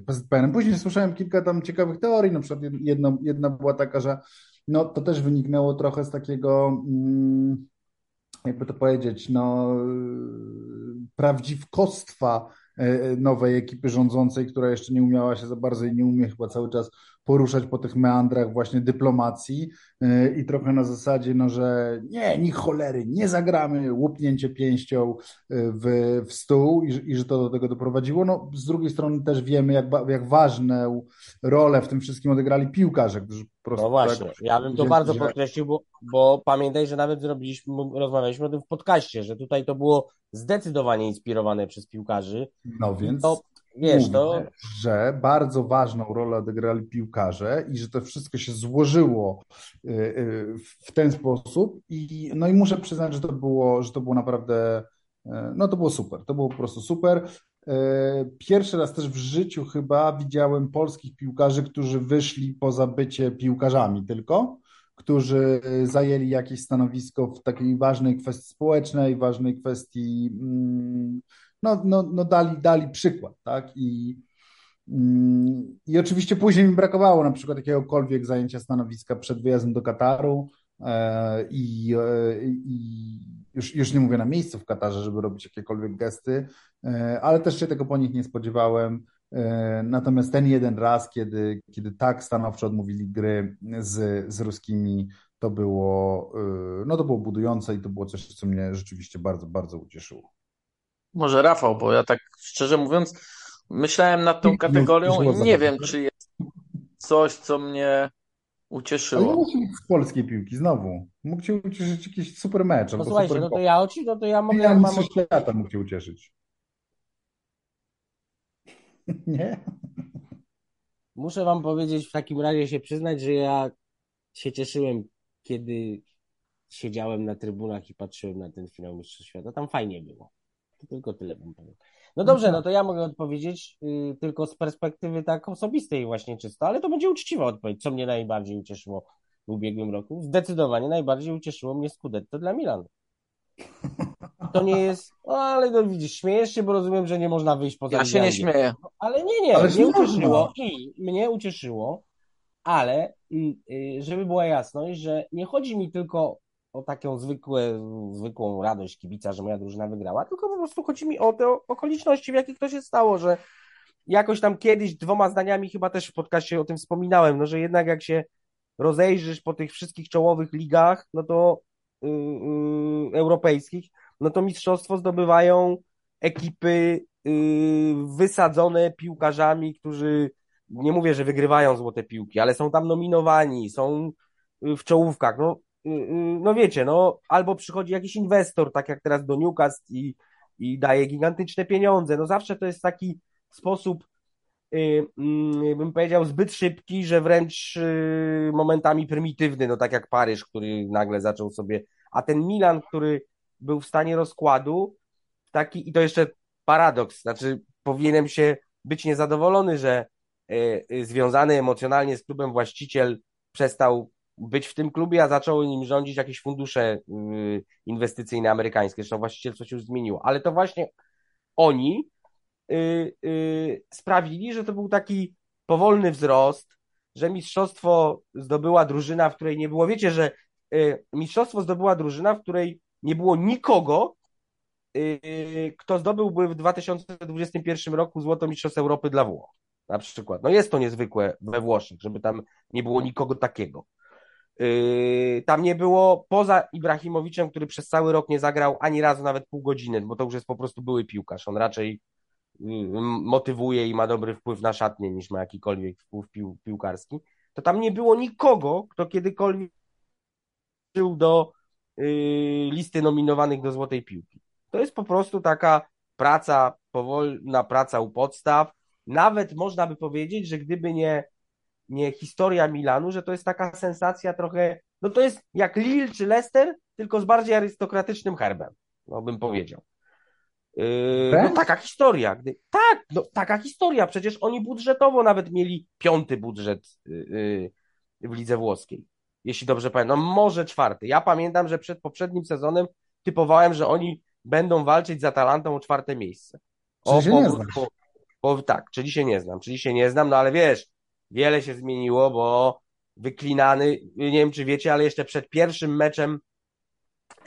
PZPN. Później słyszałem kilka tam ciekawych teorii, na przykład jedna, jedna była taka, że no, to też wyniknęło trochę z takiego, mm, jakby to powiedzieć, no, prawdziwkostwa E, nowej ekipy rządzącej, która jeszcze nie umiała się za bardzo i nie umie chyba cały czas poruszać po tych meandrach właśnie dyplomacji e, i trochę na zasadzie, no, że nie, niech cholery, nie zagramy, łupnięcie pięścią e, w, w stół i, i że to do tego doprowadziło. No, z drugiej strony też wiemy, jak, jak ważną rolę w tym wszystkim odegrali piłkarze, którzy po prostu...
No właśnie, tak, ja bym to bardzo podkreślił, bo, bo pamiętaj, że nawet zrobiliśmy, rozmawialiśmy o tym w podcaście, że tutaj to było zdecydowanie inspirowane przez piłkarzy.
No więc... To Wiesz, to... że bardzo ważną rolę odegrali piłkarze i że to wszystko się złożyło y, y, w ten sposób i no i muszę przyznać, że to było, że to było naprawdę y, no to było super, to było po prostu super. Pierwszy raz też w życiu chyba widziałem polskich piłkarzy, którzy wyszli poza bycie piłkarzami tylko, którzy zajęli jakieś stanowisko w takiej ważnej kwestii społecznej, ważnej kwestii mm, no, no, no dali, dali przykład, tak? I, mm, I oczywiście później mi brakowało na przykład jakiegokolwiek zajęcia stanowiska przed wyjazdem do Kataru e, i, e, i już, już nie mówię na miejscu w Katarze, żeby robić jakiekolwiek gesty, e, ale też się tego po nich nie spodziewałem. Natomiast ten jeden raz, kiedy, kiedy tak stanowczo odmówili gry z, z ruskimi, to było, no to było budujące i to było coś, co mnie rzeczywiście bardzo, bardzo ucieszyło.
Może Rafał, bo ja tak szczerze mówiąc myślałem nad tą kategorią i nie wiem, czy jest coś, co mnie ucieszyło.
Z polskiej piłki, znowu. Mógł cię ucieszyć jakiś super mecz.
No słuchajcie,
super
no to ja, oci, no to ja mogę...
Ja mam świata mógł cię ucieszyć. nie?
Muszę wam powiedzieć, w takim razie się przyznać, że ja się cieszyłem, kiedy siedziałem na trybunach i patrzyłem na ten finał Mistrzostw Świata. Tam fajnie było. To tylko tyle bym powiedział. No dobrze, no, no to ja mogę odpowiedzieć y, tylko z perspektywy tak osobistej właśnie czysto, ale to będzie uczciwa odpowiedź, co mnie najbardziej ucieszyło w ubiegłym roku. Zdecydowanie najbardziej ucieszyło mnie Scudetto dla Milanu. To nie jest, no ale no widzisz, śmiejesz się, bo rozumiem, że nie można wyjść poza
Ja się nie śmieję.
Ale nie, nie, ale mnie ucieszyło i mnie ucieszyło, ale y, y, żeby była jasność, że nie chodzi mi tylko o taką zwykłe, zwykłą radość kibica, że moja drużyna wygrała, tylko po prostu chodzi mi o te okoliczności, w jakich to się stało, że jakoś tam kiedyś dwoma zdaniami chyba też w podcaście o tym wspominałem, no że jednak jak się rozejrzysz po tych wszystkich czołowych ligach, no to yy, yy, europejskich, no to mistrzostwo zdobywają ekipy yy, wysadzone piłkarzami, którzy nie mówię, że wygrywają złote piłki, ale są tam nominowani, są w czołówkach. No, Y, y, no wiecie, no albo przychodzi jakiś inwestor, tak jak teraz do Newcastle i, i daje gigantyczne pieniądze. No zawsze to jest taki sposób, yy, yy, bym powiedział, zbyt szybki, że wręcz momentami prymitywny, no tak jak Paryż, który nagle zaczął sobie, a ten Milan, który był w stanie rozkładu, taki, i to jeszcze paradoks, znaczy powinienem się być niezadowolony, że y, y, związany emocjonalnie z klubem właściciel przestał być w tym klubie, a zaczęły nim rządzić jakieś fundusze y, inwestycyjne amerykańskie. Zresztą właścicielstwo się już zmieniło. Ale to właśnie oni y, y, sprawili, że to był taki powolny wzrost, że mistrzostwo zdobyła drużyna, w której nie było. Wiecie, że mistrzostwo zdobyła drużyna, w której nie było nikogo, kto zdobyłby w 2021 roku złoto mistrzostwo Europy dla Włoch. Na przykład. No jest to niezwykłe we Włoszech, żeby tam nie było nikogo takiego. Yy, tam nie było, poza Ibrahimowiczem, który przez cały rok nie zagrał ani razu nawet pół godziny, bo to już jest po prostu były piłkarz. On raczej yy, motywuje i ma dobry wpływ na szatnię niż ma jakikolwiek wpływ pił, piłkarski. To tam nie było nikogo, kto kiedykolwiek żył do yy, listy nominowanych do Złotej Piłki. To jest po prostu taka praca, powolna praca u podstaw. Nawet można by powiedzieć, że gdyby nie nie historia Milanu, że to jest taka sensacja trochę, no to jest jak Lille czy Leicester, tylko z bardziej arystokratycznym herbem, no bym powiedział. Yy, no taka historia. Gdy, tak, no taka historia. Przecież oni budżetowo nawet mieli piąty budżet yy, w lidze włoskiej. Jeśli dobrze pamiętam. No może czwarty. Ja pamiętam, że przed poprzednim sezonem typowałem, że oni będą walczyć za talantą o czwarte miejsce.
Czyli
O
się nie
po, po, tak, czyli się nie znam, czyli się nie znam, no ale wiesz, wiele się zmieniło, bo wyklinany, nie wiem czy wiecie, ale jeszcze przed pierwszym meczem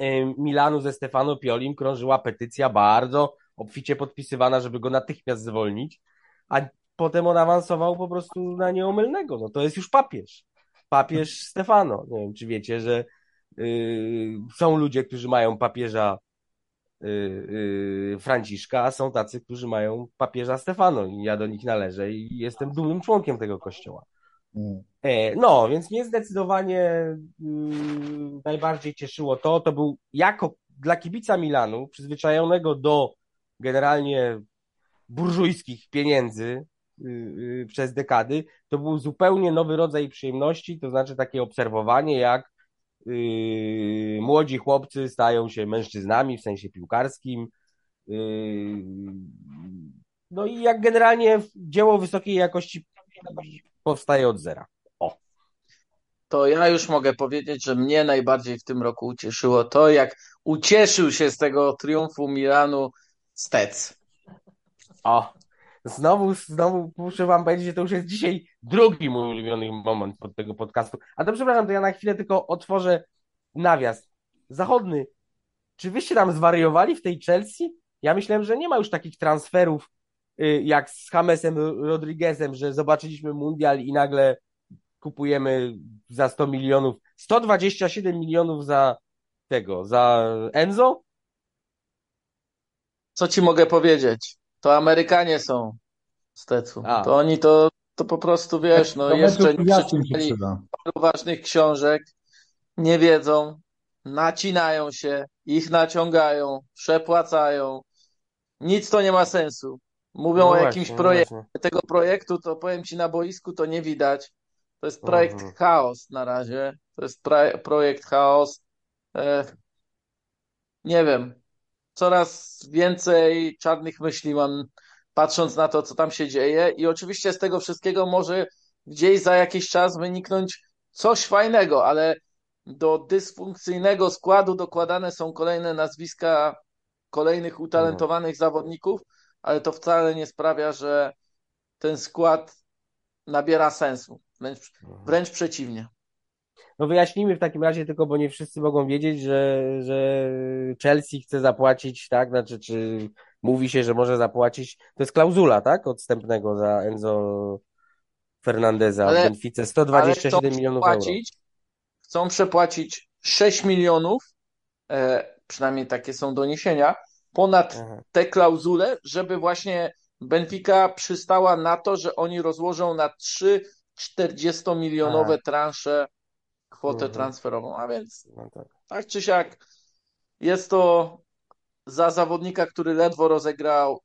y, Milanu ze Stefano Piolim krążyła petycja bardzo obficie podpisywana, żeby go natychmiast zwolnić, a potem on awansował po prostu na nieomylnego, no to jest już papież, papież Stefano, nie wiem czy wiecie, że y, są ludzie, którzy mają papieża Franciszka, a są tacy, którzy mają papieża Stefano i ja do nich należę i jestem dumnym członkiem tego kościoła.
Mm.
E, No, więc mnie zdecydowanie mm, najbardziej cieszyło to, to był jako dla kibica Milanu, przyzwyczajonego do generalnie burżujskich pieniędzy y, y, przez dekady, to był zupełnie nowy rodzaj przyjemności, to znaczy takie obserwowanie, jak y, młodzi chłopcy stają się mężczyznami w sensie piłkarskim. y, No i jak generalnie dzieło wysokiej jakości powstaje od zera.
To ja już mogę powiedzieć, że mnie najbardziej w tym roku ucieszyło to, jak ucieszył się z tego triumfu Milanu Stec.
O, znowu, znowu muszę wam powiedzieć, że to już jest dzisiaj drugi mój ulubiony moment od tego podcastu. A to przepraszam, to ja na chwilę tylko otworzę nawias. Zachodny, czy wyście tam zwariowali w tej Chelsea? Ja myślałem, że nie ma już takich transferów y, jak z Jamesem Rodriguezem, że zobaczyliśmy mundial i nagle kupujemy za 100 milionów, 127 milionów za tego, za Enzo?
Co ci mogę powiedzieć? To Amerykanie są Stecu.
A.
To oni to, to po prostu, wiesz, no
Do
jeszcze nie przeczytali paru ważnych książek, nie wiedzą, nacinają się, ich naciągają, przepłacają. Nic to nie ma sensu. Mówią
No
o
właśnie,
jakimś
no
projekcie
właśnie.
tego projektu, to powiem ci na boisku, to nie widać. To jest projekt
Mhm.
chaos na razie. To jest projekt chaos. E, nie wiem. Coraz więcej czarnych myśli mam, patrząc na to, co tam się dzieje. I oczywiście z tego wszystkiego może gdzieś za jakiś czas wyniknąć coś fajnego, ale do dysfunkcyjnego składu dokładane są kolejne nazwiska kolejnych utalentowanych zawodników, ale to wcale nie sprawia, że ten skład nabiera sensu. Wręcz, wręcz przeciwnie.
No wyjaśnijmy w takim razie tylko, bo nie wszyscy mogą wiedzieć, że, że Chelsea chce zapłacić, tak? Znaczy, czy mówi się, że może zapłacić. To jest klauzula, tak? Odstępnego za Enzo Fernandeza
Ale-
w Benfice.
Ale
127
chcą
milionów euro.
chcą przepłacić 6 milionów, e, przynajmniej takie są doniesienia, ponad
Aha.
te klauzule, żeby właśnie Benfica przystała na to, że oni rozłożą na trzy 40-milionowe transze kwotę
Mhm.
transferową. A więc
No tak.
tak czy siak jest to za zawodnika, który ledwo rozegrał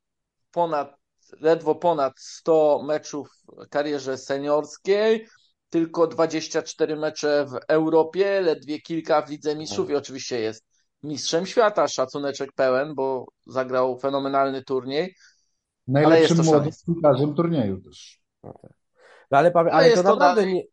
ponad, ledwo ponad 100 meczów w karierze seniorskiej, tylko 24 mecze w Europie, ledwie kilka w Lidze Mistrzów i oczywiście jest mistrzem świata, szacuneczek pełen, bo zagrał fenomenalny turniej. jest
Najlepszym
to
młodym piłkarzem turnieju też.
No ale, Paweł,
Ale
ale to
jest to
naprawdę nie.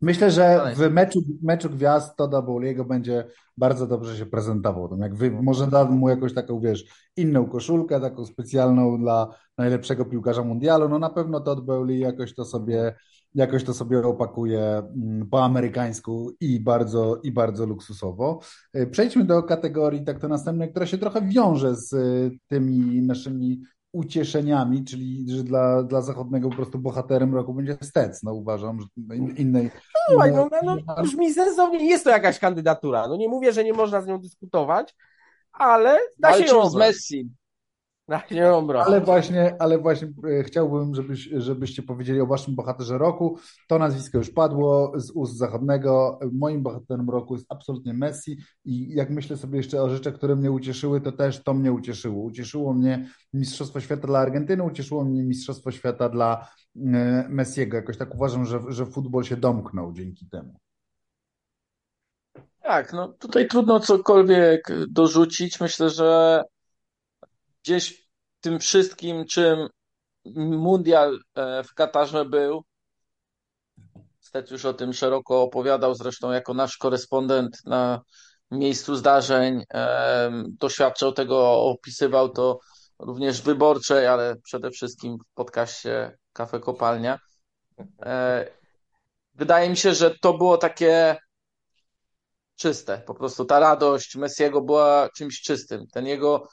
Myślę, że w meczu, meczu gwiazd Toda Bowley'ego będzie bardzo dobrze się prezentował. Tam jak wy, może dam mu jakąś taką, wiesz, inną koszulkę, taką specjalną dla najlepszego piłkarza mundialu. No na pewno Todd Bowley jakoś to sobie, jakoś to sobie opakuje mm, po amerykańsku i bardzo, i bardzo luksusowo. Y, Przejdźmy do kategorii tak to następnej, która się trochę wiąże z y, tymi naszymi ucieszeniami, czyli że dla, dla zachodnego po prostu bohaterem roku będzie Stec. No uważam, że in- innej.
Słuchaj,
innej-
no, no, no, brzmi sensownie, jest to jakaś kandydatura. No nie mówię, że nie można z nią dyskutować, ale da się ją
z. Messi.
Ale właśnie, ale właśnie e, chciałbym, żebyś, żebyście powiedzieli o waszym bohaterze roku. To nazwisko już padło z ust zachodnego. Moim bohaterem roku jest absolutnie Messi i jak myślę sobie jeszcze o rzeczach, które mnie ucieszyły, to też to mnie ucieszyło. Ucieszyło mnie Mistrzostwo Świata dla Argentyny, ucieszyło mnie Mistrzostwo Świata dla e, Messiego. Jakoś tak uważam, że, że futbol się domknął dzięki temu.
Tak, no tutaj trudno cokolwiek dorzucić. Myślę, że gdzieś tym wszystkim, czym mundial e, w Katarze był, Stet już o tym szeroko opowiadał, zresztą jako nasz korespondent na miejscu zdarzeń, em, doświadczał tego, opisywał to również wyborczej, ale przede wszystkim w podcaście Kafe Kopalnia. E, wydaje mi się, że to było takie czyste. Po prostu ta radość Messiego była czymś czystym. Ten jego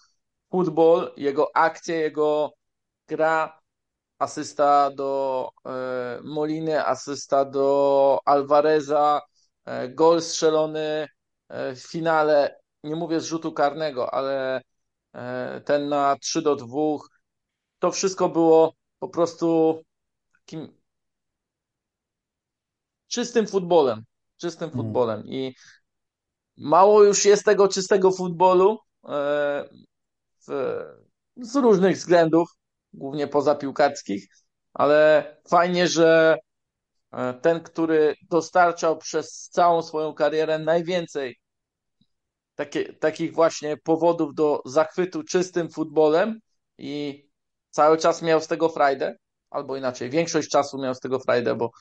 futbol, jego akcje, jego gra, asysta do e, Moliny, asysta do Alvareza, e, gol strzelony w finale, nie mówię z rzutu karnego, ale ten na 3 do 2, to wszystko było po prostu takim czystym futbolem. Czystym hmm. futbolem. I mało już jest tego czystego futbolu e, z różnych względów, głównie pozapiłkarskich, ale fajnie, że e, ten, który dostarczał przez całą swoją karierę najwięcej takie, takich właśnie powodów do zachwytu czystym futbolem i cały czas miał z tego frajdę, albo inaczej, większość czasu miał z tego frajdę, bo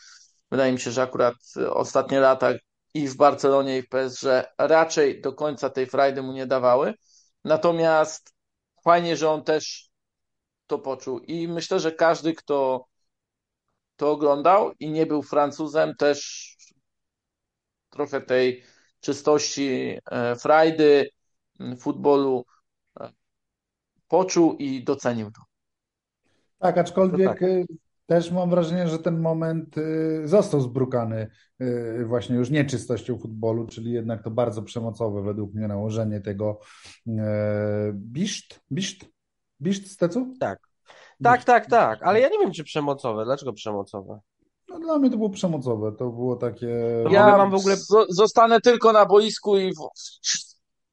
wydaje mi się, że akurat ostatnie lata i w Barcelonie i w PSG raczej do końca tej frajdy mu nie dawały. Natomiast fajnie, że on też to poczuł i myślę, że każdy, kto to oglądał i nie był Francuzem, też trochę tej czystości e, frajdy futbolu e, poczuł i docenił to.
Tak, aczkolwiek tak. Też mam wrażenie, że ten moment y, został zbrukany y, właśnie już nieczystością futbolu, czyli jednak to bardzo przemocowe według mnie nałożenie tego e, biszt, biszt, biszt stecu?
Tak. Tak, tak, tak, ale ja nie wiem, czy przemocowe. Dlaczego przemocowe?
No, dla mnie to było przemocowe, to było takie...
Ja mam w ogóle... Zostanę tylko na boisku i w,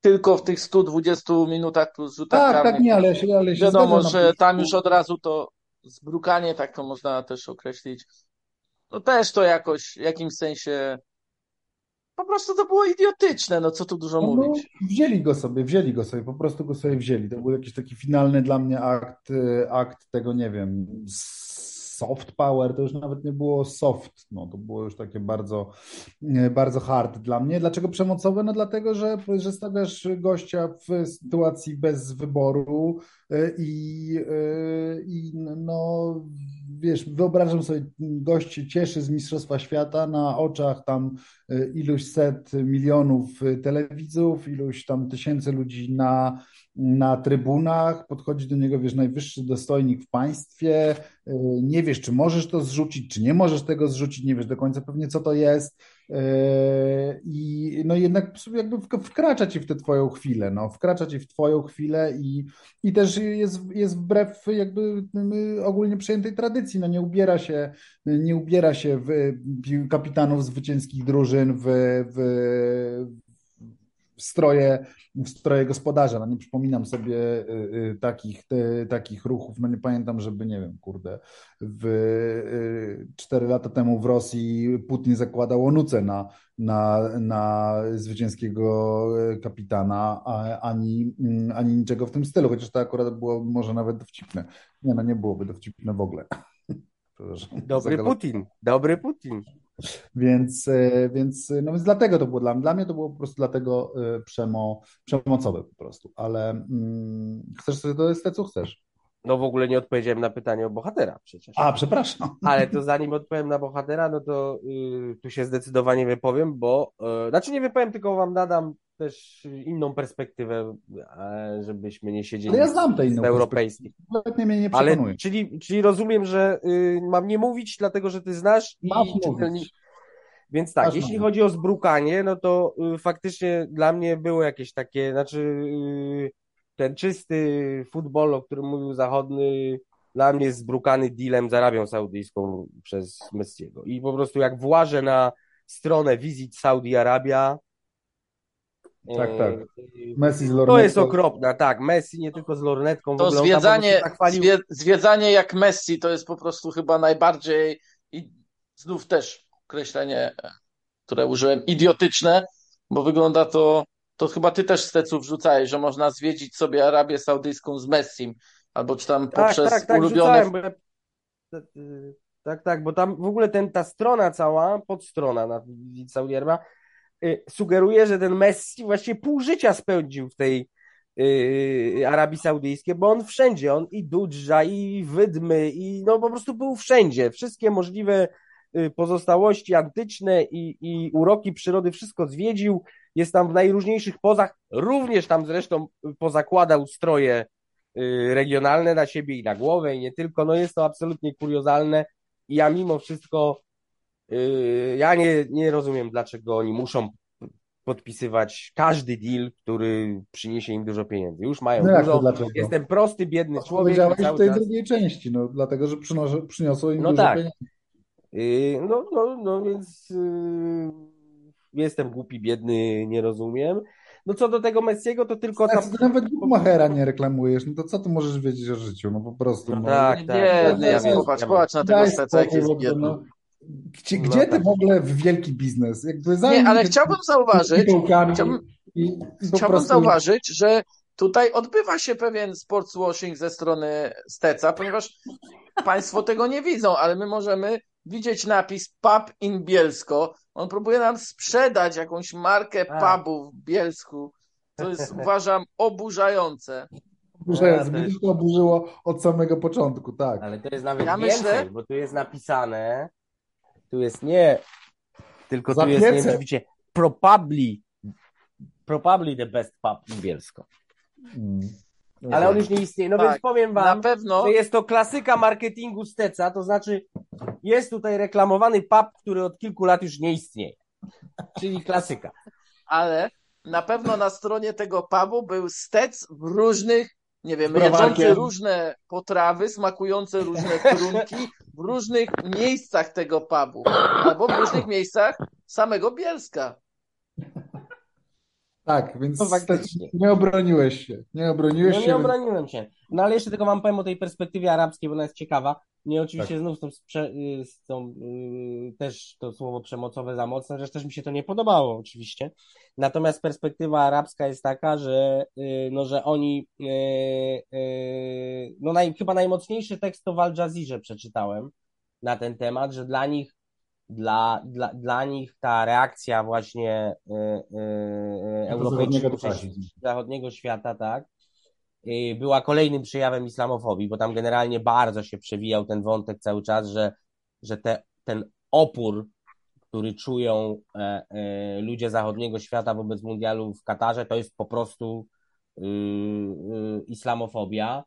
tylko w tych 120 minutach plus rzutach
Tak, tak, nie, ale się, ale się
Wiadomo, że tam już od razu to zbrukanie, tak to można też określić. No też to jakoś w jakimś sensie po prostu to było idiotyczne, no co tu dużo no, mówić.
No, wzięli go sobie, wzięli go sobie, po prostu go sobie wzięli. To był jakiś taki finalny dla mnie akt, akt tego, nie wiem, soft power, to już nawet nie było soft, no to było już takie bardzo, bardzo hard dla mnie. Dlaczego przemocowe? No dlatego, że, że stawiasz gościa w sytuacji bez wyboru e, i, e, i no wiesz, wyobrażam sobie, gość się cieszy z Mistrzostwa Świata na oczach tam e, iluś set milionów telewizów, iluś tam tysięcy ludzi na na trybunach, podchodzi do niego, wiesz, najwyższy dostojnik w państwie, y, nie wiesz, czy możesz to zrzucić, czy nie możesz tego zrzucić, nie wiesz do końca pewnie, co to jest y, i no jednak jakby wkracza ci w tę twoją chwilę, no, wkracza ci w twoją chwilę i, i też jest, jest wbrew jakby ogólnie przyjętej tradycji, no nie ubiera się, nie ubiera się w kapitanów zwycięskich drużyn w, w, stroje, w stroje gospodarza. No nie przypominam sobie y, y, takich, te, takich ruchów, no nie pamiętam, żeby, nie wiem, kurde, w y, cztery lata temu w Rosji Putin zakładał onuce na, na, na zwycięskiego kapitana, ani, mm, ani niczego w tym stylu, chociaż to akurat było może nawet dowcipne. Nie, no nie byłoby dowcipne w ogóle.
Dobry Putin, dobry Putin.
Więc, e, więc, e, no więc dlatego to było dla mnie. Dla mnie to było po prostu dlatego e, przemo, przemocowe po prostu. Ale mm, chcesz sobie to jest co chcesz.
No w ogóle nie odpowiedziałem na pytanie o bohatera przecież.
A, przepraszam.
Ale to zanim odpowiem na bohatera, no to y, tu się zdecydowanie wypowiem, bo y, znaczy nie wypowiem, tylko wam nadam też inną perspektywę, żebyśmy nie siedzieli
Ale ja znam tę inną
europejskiej.
Nawet mnie nie Ale,
czyli, czyli rozumiem, że y, mam nie mówić, dlatego że ty znasz
mam i czytelnik.
Więc tak, Masz jeśli mówić. chodzi o zbrukanie, no to y, faktycznie dla mnie było jakieś takie, znaczy y, ten czysty futbol, o którym mówił Zachodny, dla mnie jest zbrukany dealem z Arabią Saudyjską przez Messiego. I po prostu jak włażę na stronę Visit Saudi Arabia,
tak, tak. Messi z lornetką.
To jest okropne, tak. Messi nie tylko z lornetką.
To zwiedzanie, zwie, zwiedzanie jak Messi to jest po prostu chyba najbardziej i znów też określenie, które użyłem, idiotyczne, bo wygląda to, to chyba ty też z teców wrzucałeś, że można zwiedzić sobie Arabię Saudyjską z Messim, albo czy tam tak, poprzez tak, tak, ulubione... Wrzucałem,
tak, tak, bo tam w ogóle ten, ta strona cała, podstrona na Saudi Arabia, sugeruje, że ten Messi właściwie pół życia spędził w tej, yy, Arabii Saudyjskiej, bo on wszędzie, on i Dudża, i Wydmy, i no po prostu był wszędzie. Wszystkie możliwe y, pozostałości antyczne i, i uroki przyrody, wszystko zwiedził. Jest tam w najróżniejszych pozach, również tam zresztą pozakładał stroje y, regionalne na siebie i na głowę, i nie tylko. No jest to absolutnie kuriozalne. I ja mimo wszystko, ja nie, nie rozumiem, dlaczego oni muszą podpisywać każdy deal, który przyniesie im dużo pieniędzy. Już mają
No
dużo.
dlaczego?
Jestem prosty, biedny człowiek. i
Powiedziałeś w tej
czas-
drugiej części, no dlatego, że przynoszę, przyniosło im
No
dużo
tak.
pieniędzy.
Yy, No, no, no więc yy, jestem głupi, biedny, nie rozumiem. No co do tego Messiego, to tylko.
Tak, nawet Bukmachera nie reklamujesz, no to co ty możesz wiedzieć o życiu? No po prostu.
No
no.
tak,
Nie,
tak.
biedny,
ja
ja popatrz,
ja
popatrz na tego
spokój
jest
ogóle,
biedny.
Gdzie,
No
gdzie ty
tak.
w ogóle w wielki biznes? Jakby
Nie, ale chciałbym zauważyć, chciałbym-
i,
Chciałbym
prostu...
zauważyć, że tutaj odbywa się pewien sportswashing ze strony Steca, ponieważ Państwo tego nie widzą, ale my możemy widzieć napis Pub in Bielsko. On próbuje nam sprzedać jakąś markę
A.
pubu w Bielsku. To jest, uważam, oburzające.
Ja
mnie to oburzyło od samego początku, tak.
Ale to jest nawet
Ja
więcej,
myślę-
bo tu jest napisane, tu jest nie, tylko tu jest, nie widzicie, probably, probably the best pub in Bielsko.
Mm.
Ale on już nie istnieje. No
Tak.
więc powiem
Na
wam,
pewno,
że jest to klasyka marketingu Steca, to znaczy jest tutaj reklamowany pub, który od kilku lat już nie istnieje. Czyli klasyka.
ale na pewno na stronie tego pubu był stec w różnych, nie wiem, jedzący różne potrawy, smakujące różne trunki w różnych miejscach tego pubu, albo w różnych miejscach samego Bielska.
Tak, więc
No faktycznie.
nie obroniłeś się. Nie obroniłeś
No
się.
nie
więc-
obroniłem się. No ale jeszcze tylko wam powiem o tej perspektywie arabskiej, bo ona jest ciekawa. Nie
Tak.
oczywiście znów z tą, sprze- y, z tą y, też to słowo przemocowe za mocne, że też mi się to nie podobało oczywiście. Natomiast perspektywa arabska jest taka, że y, no, że oni y, y, no naj, chyba najmocniejszy tekst to w Al Jazeerze przeczytałem na ten temat, że dla nich dla, dla, dla nich ta reakcja właśnie y, y, Europejczyków
zachodniego
zachodniego świata, tak, y, była kolejnym przejawem islamofobii, bo tam generalnie bardzo się przewijał ten wątek cały czas, że, że te, ten opór, który czują e, e, ludzie zachodniego świata wobec mundialu w Katarze, to jest po prostu y, y, islamofobia.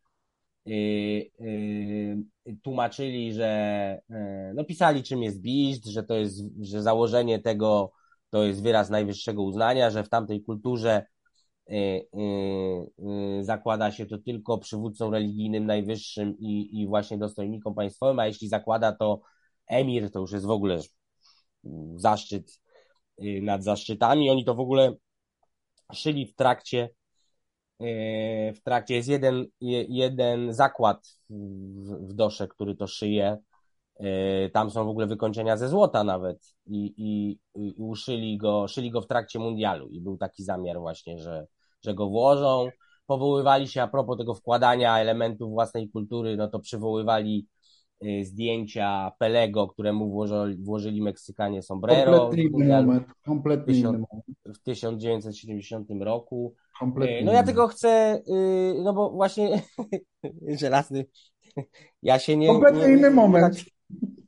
Y, y, tłumaczyli, że no pisali czym jest biszcz, że to jest, że założenie tego to jest wyraz najwyższego uznania, że w tamtej kulturze y, y, y, zakłada się to tylko przywódcom religijnym najwyższym i, i właśnie dostojnikom państwowym, a jeśli zakłada to emir, to już jest w ogóle zaszczyt y, nad zaszczytami. Oni to w ogóle szyli w trakcie y, w trakcie jest jeden, je- jeden zakład w, w dosze, który to szyje. Y, Tam są w ogóle wykończenia ze złota nawet i, i, i uszyli go, szyli go w trakcie mundialu i był taki zamiar właśnie, że, że go włożą. Powoływali się a propos tego wkładania elementów własnej kultury, no to przywoływali zdjęcia Pelego, któremu włożyli, włożyli Meksykanie sombrero
Kompletnie inny moment. Kompletnie inny
Tysiąc-
moment.
w 1970 roku.
Kompletnie
No ja tylko chcę, y, no bo właśnie żelazny, ja się nie...
Kompletnie
nie-
inny moment.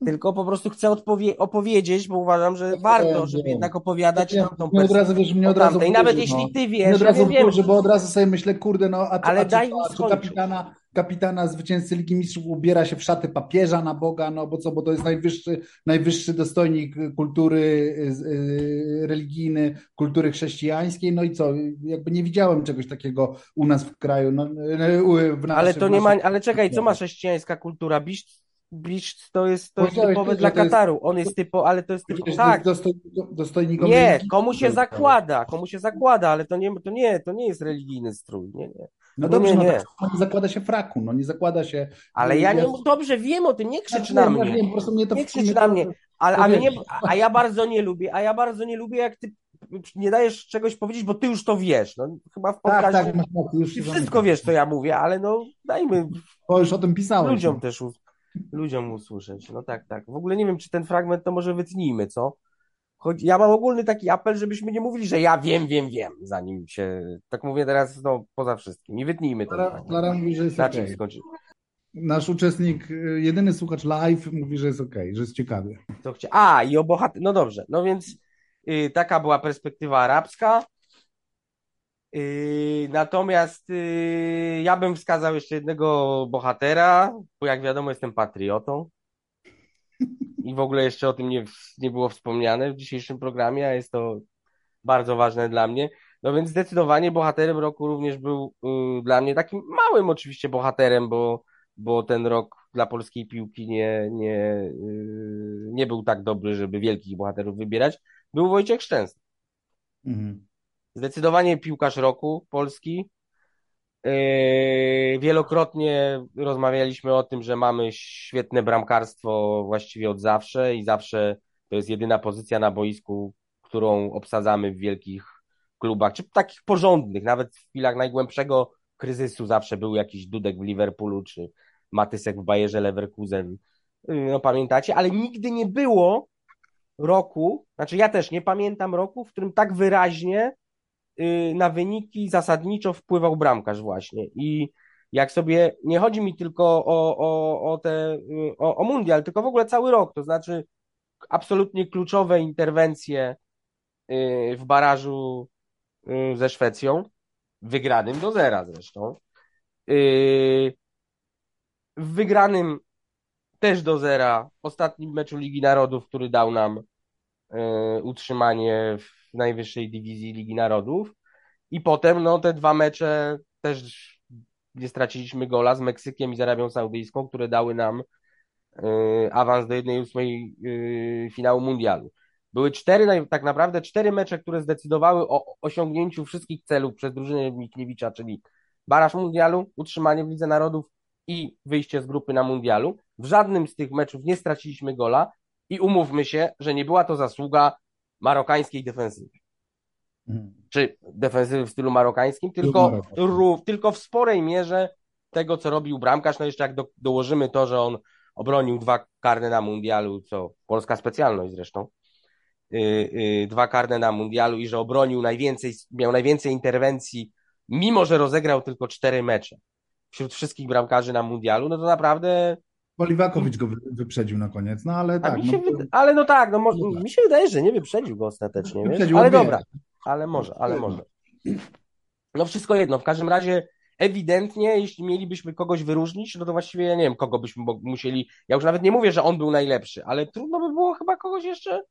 Tylko po prostu chcę odpowie- opowiedzieć, bo uważam, że warto, żeby jednak opowiadać
Nie,
tamtą
mnie od razu, wiesz, mnie od razu
tamtej. Nawet
wkurzy,
jeśli
no.
ty wiesz,
od
ja
razu wkurzy, bo od razu sobie myślę, kurde, no a,
Ale
a,
daj mi
a kapitana, kapitana zwycięzcy Ligi Mistrzów ubiera się w szaty papieża na Boga, no bo co, bo to jest najwyższy, najwyższy dostojnik kultury y, religijny, kultury chrześcijańskiej, no i co, jakby nie widziałem czegoś takiego u nas w kraju, no, y, w naszym,
ale to nie ma, ale czekaj, co ma chrześcijańska kultura? Biszcz, biszcz to jest, to jest typowe dla
to jest-
Kataru, on jest typo, ale to jest typo, tak,
dostoj, dostojnikom
nie, komu się zakłada, komu się zakłada, ale to nie, to nie, to nie jest religijny strój, nie, nie.
No
Nie,
dobrze,
nie,
no
nie.
tak nie zakłada się fraku, no nie zakłada się...
Ale ja nie, dobrze wiem o tym, nie krzycz
Ja
na
ja
mnie.
wiem, po prostu mnie to
Nie krzycz na mnie. Ale, a, mnie, a ja bardzo nie lubię, a ja bardzo nie lubię, jak ty nie dajesz czegoś powiedzieć, bo ty już to wiesz. No, chyba w
Tak,
podcaście
tak, masz już
ty wszystko wiesz, co ja mówię, ale no dajmy
Bo już o tym pisałeś.
ludziom
no.
też ludziom usłyszeć. No tak, tak. W ogóle nie wiem, czy ten fragment to może wytnijmy, co? chodzi, ja mam ogólny taki apel, żebyśmy nie mówili, że ja wiem, wiem, wiem, zanim się, tak mówię teraz, no, poza wszystkim. Nie wytnijmy tego.
Klara, Klara mówi, że jest
Na czym skończy?
Nasz uczestnik, y, jedyny słuchacz live mówi, że jest okej, że jest ciekawie.
Co chcia... A, i o bohater... No dobrze, no więc y, taka była perspektywa arabska. Y, natomiast y, ja bym wskazał jeszcze jednego bohatera, bo jak wiadomo jestem patriotą. I w ogóle jeszcze o tym nie, nie było wspomniane w dzisiejszym programie, a jest to bardzo ważne dla mnie. No więc zdecydowanie bohaterem roku również był y, dla mnie takim małym oczywiście bohaterem, bo, bo ten rok dla polskiej piłki nie, nie, y, nie był tak dobry, żeby wielkich bohaterów wybierać. Był Wojciech Szczęsny.
Mhm.
Zdecydowanie piłkarz roku Polski. Yy, Wielokrotnie rozmawialiśmy o tym, że mamy świetne bramkarstwo właściwie od zawsze i zawsze to jest jedyna pozycja na boisku, którą obsadzamy w wielkich klubach, czy takich porządnych, nawet w chwilach najgłębszego kryzysu zawsze był jakiś Dudek w Liverpoolu, czy Matysek w Bayerze Leverkusen. Yy, No pamiętacie, ale nigdy nie było roku, znaczy ja też nie pamiętam roku, w którym tak wyraźnie na wyniki zasadniczo wpływał bramkarz właśnie. I jak sobie, nie chodzi mi tylko o, o, o, te, y, o, o mundial, tylko w ogóle cały rok, to znaczy absolutnie kluczowe interwencje y, w barażu y, ze Szwecją, wygranym do zera zresztą, y, w wygranym też do zera ostatnim meczu Ligi Narodów, który dał nam y, utrzymanie w najwyższej dywizji Ligi Narodów. I potem no, te dwa mecze też nie straciliśmy gola z Meksykiem i z Arabią Saudyjską, które dały nam y, awans do 1/8 y, finału mundialu. Były cztery, tak naprawdę cztery mecze, które zdecydowały o osiągnięciu wszystkich celów przez drużynę Mikniewicza, czyli baraż mundialu, utrzymanie w Lidze Narodów i wyjście z grupy na mundialu. W żadnym z tych meczów nie straciliśmy gola i umówmy się, że nie była to zasługa marokańskiej defensywy
Mhm.
czy defensywy w stylu marokańskim, tylko,
marokańskim.
ró- tylko w sporej mierze tego, co robił bramkarz. No jeszcze jak do, dołożymy to, że on obronił dwa karne na mundialu, co polska specjalność zresztą, yy, yy, dwa karne na mundialu i że obronił najwięcej, miał najwięcej interwencji, mimo że rozegrał tylko cztery mecze wśród wszystkich bramkarzy na mundialu, no to naprawdę
Poliwakowicz go wy- wyprzedził na koniec, no ale tak. no,
wyda- ale no tak, no, mo-
No tak.
mi się wydaje, że nie wyprzedził go ostatecznie?
Wyprzedził
ale dobra, ale może, ale może. No wszystko jedno, w każdym razie ewidentnie, jeśli mielibyśmy kogoś wyróżnić, no to właściwie ja nie wiem, kogo byśmy musieli, ja już nawet nie mówię, że on był najlepszy, ale trudno by było chyba kogoś jeszcze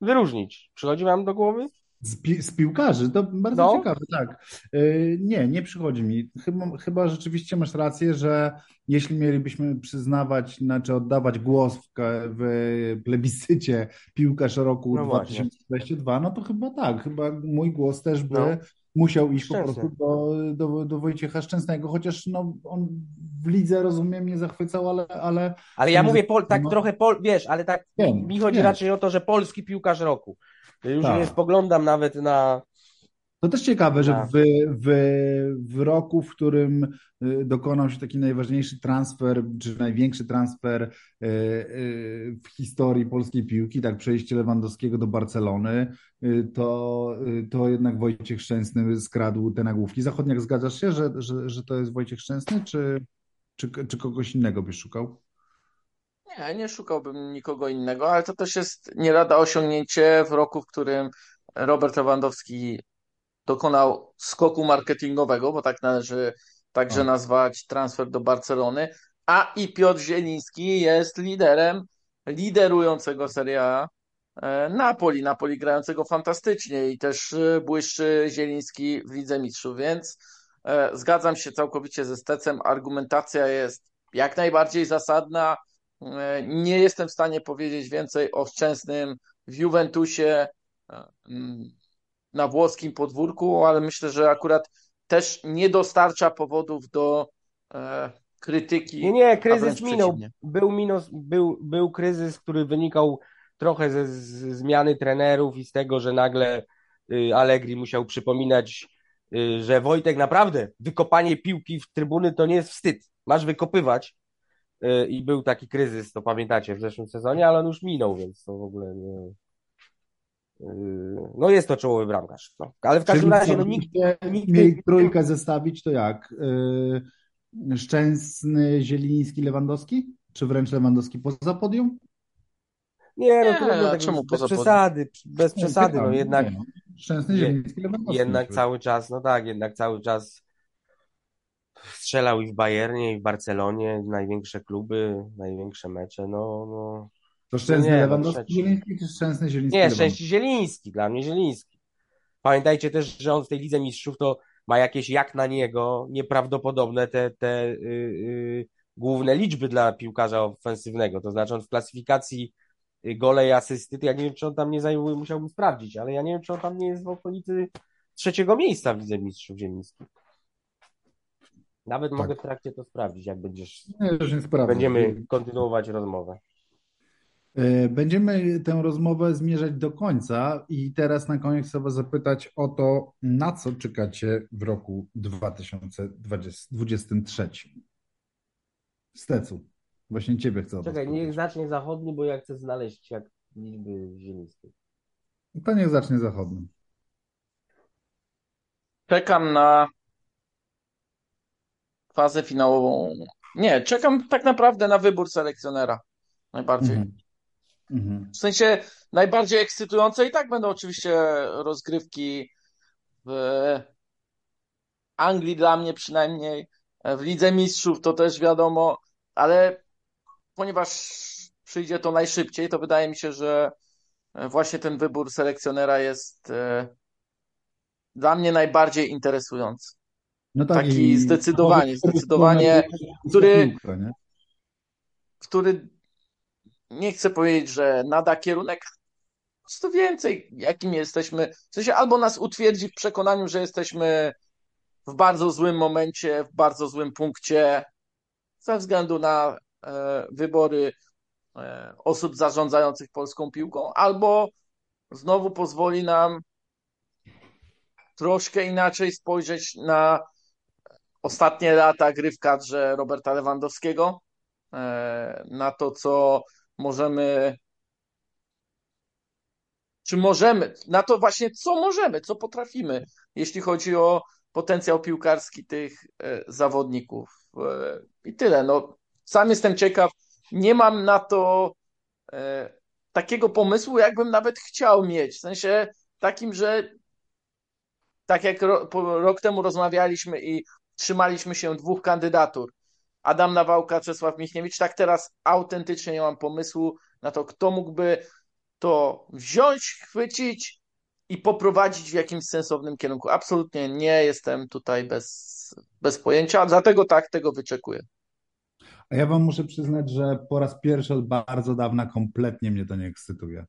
wyróżnić. Przychodzi wam do głowy?
Z, pi z piłkarzy, to bardzo
No.
ciekawe, tak. Yy, nie, nie przychodzi mi. Chyba, chyba rzeczywiście masz rację, że jeśli mielibyśmy przyznawać, znaczy oddawać głos w, w plebiscycie piłkarz roku
No właśnie.
2022, no to chyba tak, chyba mój głos też by
No.
musiał iść po
Szczęsny.
prostu do, do, do Wojciecha Szczęsnego, chociaż no, on w lidze, rozumiem, nie zachwycał, ale, ale
Ale ja mówię pol, tak trochę, pol, wiesz, ale tak
Wiem,
mi chodzi
wiem.
raczej o to, że polski piłkarz roku. Już
Tak.
nie spoglądam nawet na,
To też ciekawe, że w, w, w roku, w którym y, dokonał się taki najważniejszy transfer, czy największy transfer y, y, w historii polskiej piłki, tak przejście Lewandowskiego do Barcelony, to, to jednak Wojciech Szczęsny skradł te nagłówki. Zachodniak, zgadzasz się, że, że, że to jest Wojciech Szczęsny, czy, czy, czy kogoś innego byś szukał?
Nie, nie szukałbym nikogo innego, ale to też jest nie lada osiągnięcie w roku, w którym Robert Lewandowski dokonał skoku marketingowego, bo tak należy także
Tak.
nazwać transfer do Barcelony, a i Piotr Zieliński jest liderem liderującego Serie e, Napoli, Napoli grającego fantastycznie i też e, błyszczy Zieliński w Lidze Mistrzów, więc e, zgadzam się całkowicie ze Stecem, argumentacja jest jak najbardziej zasadna, Nie jestem w stanie powiedzieć więcej o Szczęsnym w Juventusie, e, na włoskim podwórku, ale myślę, że akurat też nie dostarcza powodów do e, krytyki.
Nie, nie, kryzys minął. Był, minus, był, był kryzys, który wynikał trochę ze zmiany trenerów i z tego, że nagle y, Allegri musiał przypominać, y, że Wojtek naprawdę wykopanie piłki w trybuny to nie jest wstyd. Masz wykopywać. Y, I był taki kryzys, to pamiętacie, w zeszłym sezonie, ale on już minął, więc to w ogóle nie. no jest to czołowy bramkarz. No. Ale w każdym
Czyli
razie, no nikt, nikt
mieli trójkę zestawić, to jak? Yy, Szczęsny, Zieliński, Lewandowski? Czy wręcz Lewandowski poza podium?
Nie, no
Nie,
trudno, tak,
czemu
bez
poza
przesady, bez przesady, no jednak,
nie, no. Szczęsny, Zieliński, Lewandowski.
jednak cały czas, no tak, jednak cały czas strzelał i w Bayernie, i w Barcelonie, największe kluby, największe mecze, no, no.
To Szczęsny,
nie, no,
Lewandowski,
trzeci.
Zieliński, czy Szczęsny, Zieliński,
Nie,
Lewandowski?
szczęście Zieliński, dla mnie Zieliński. Pamiętajcie też, że on w tej Lidze Mistrzów to ma jakieś jak na niego nieprawdopodobne te, te y, y, główne liczby dla piłkarza ofensywnego. To znaczy on w klasyfikacji y, gole i asysty, to ja nie wiem, czy on tam nie zajmuje, musiałbym sprawdzić, ale ja nie wiem, czy on tam nie jest w okolicy trzeciego miejsca w Lidze Mistrzów Zieliński. Nawet
Tak.
mogę w trakcie to sprawdzić, jak będziesz.
Nie, już nie sprawdzę.
Będziemy kontynuować rozmowę.
E, Będziemy tę rozmowę zmierzać do końca i teraz na koniec chcę Was zapytać o to, na co czekacie w roku 2023. Stecu, właśnie Ciebie chcę
Czekaj, niech zacznie zachodni, bo ja chcę znaleźć jak liczby Zielińskiej.
To niech zacznie zachodni.
Czekam na fazę finałową. Nie, czekam tak naprawdę na wybór selekcjonera. Najbardziej.
Mhm. Mhm.
W sensie najbardziej ekscytujące i tak będą oczywiście rozgrywki w Anglii dla mnie przynajmniej, w Lidze Mistrzów to też wiadomo, ale ponieważ przyjdzie to najszybciej, to wydaje mi się, że właśnie ten wybór selekcjonera jest e, dla mnie najbardziej interesujący.
No tak,
Taki
i-
zdecydowanie, zdecydowanie, który- który nie chcę powiedzieć, że nada kierunek, po prostu więcej, jakim jesteśmy. W sensie albo nas utwierdzi w przekonaniu, że jesteśmy w bardzo złym momencie, w bardzo złym punkcie, ze względu na e, wybory e, osób zarządzających polską piłką, albo znowu pozwoli nam troszkę inaczej spojrzeć na ostatnie lata gry w kadrze Roberta Lewandowskiego, e, na to, co możemy, czy możemy, na to właśnie, co możemy, co potrafimy, jeśli chodzi o potencjał piłkarski tych e, zawodników. E, I tyle. No, sam jestem ciekaw. Nie mam na to takiego pomysłu, jakbym nawet chciał mieć. W sensie takim, że tak jak rok temu rozmawialiśmy i trzymaliśmy się dwóch kandydatur, Adam Nawałka, Czesław Michniewicz, tak teraz autentycznie nie mam pomysłu na to, kto mógłby to wziąć, chwycić i poprowadzić w jakimś sensownym kierunku. Absolutnie nie jestem tutaj bez, bez pojęcia, dlatego tak tego wyczekuję.
A ja wam muszę przyznać, że po raz pierwszy od bardzo dawna kompletnie mnie to nie ekscytuje.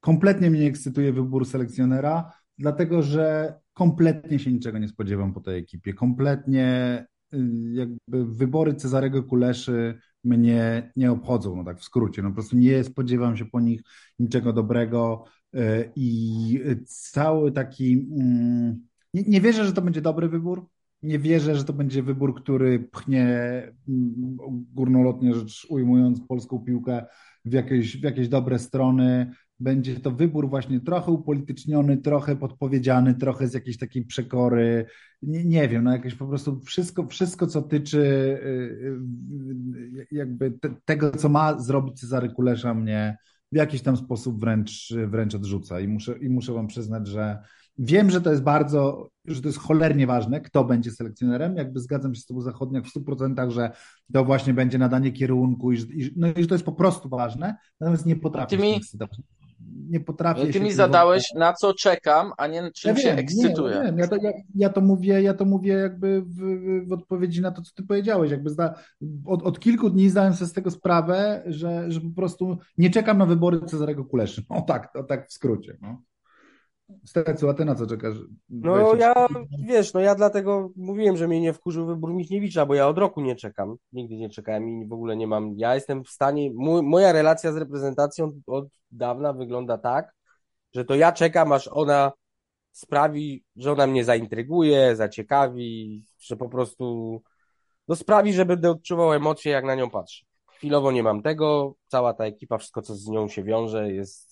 Kompletnie mnie nie ekscytuje wybór selekcjonera, dlatego że kompletnie się niczego nie spodziewam po tej ekipie. Kompletnie y, jakby wybory Cezarego Kuleszy mnie nie obchodzą, no tak w skrócie. No po prostu nie spodziewam się po nich niczego dobrego y, i cały taki... mm, Nie, nie wierzę, że to będzie dobry wybór. Nie wierzę, że to będzie wybór, który pchnie, mm, górnolotnie rzecz ujmując, polską piłkę w jakieś, w jakieś dobre strony. Będzie to wybór właśnie trochę upolityczniony, trochę podpowiedziany, trochę z jakiejś takiej przekory. Nie, nie wiem, no jakieś po prostu wszystko, wszystko co tyczy y, y, jakby te, tego, co ma zrobić Cezary Kulesza, mnie w jakiś tam sposób wręcz, wręcz odrzuca. I muszę, I muszę wam przyznać, że Wiem, że to jest bardzo, że to jest cholernie ważne, kto będzie selekcjonerem. Jakby zgadzam się z Tobą Zachodniak w 100%, że to właśnie będzie nadanie kierunku i, no, i że to jest po prostu ważne, natomiast nie potrafię
Ty
się
mi-.
Nie potrafię
Ty
się
mi
tym
zadałeś, na co czekam, a nie czym
ja
się
wiem,
ekscytuję.
Nie, ja, wiem. Ja, to, ja, ja to mówię, ja to mówię jakby w, w odpowiedzi na to, co ty powiedziałeś. Jakby zda, od, od kilku dni zdałem sobie z tego sprawę, że, że po prostu nie czekam na wybory Cezarego Kuleszy. O tak, o tak w skrócie. No. Stecu, a ty na co czekasz?
No
23?
ja, wiesz, no ja dlatego mówiłem, że mnie nie wkurzył wybór Michniewicza, bo ja od roku nie czekam. Nigdy nie czekałem i w ogóle nie mam. Ja jestem w stanie, mój, moja relacja z reprezentacją od dawna wygląda tak, że to ja czekam, aż ona sprawi, że ona mnie zaintryguje, zaciekawi, że po prostu no sprawi, że będę odczuwał emocje, jak na nią patrzę. Chwilowo nie mam tego, cała ta ekipa, wszystko co z nią się wiąże jest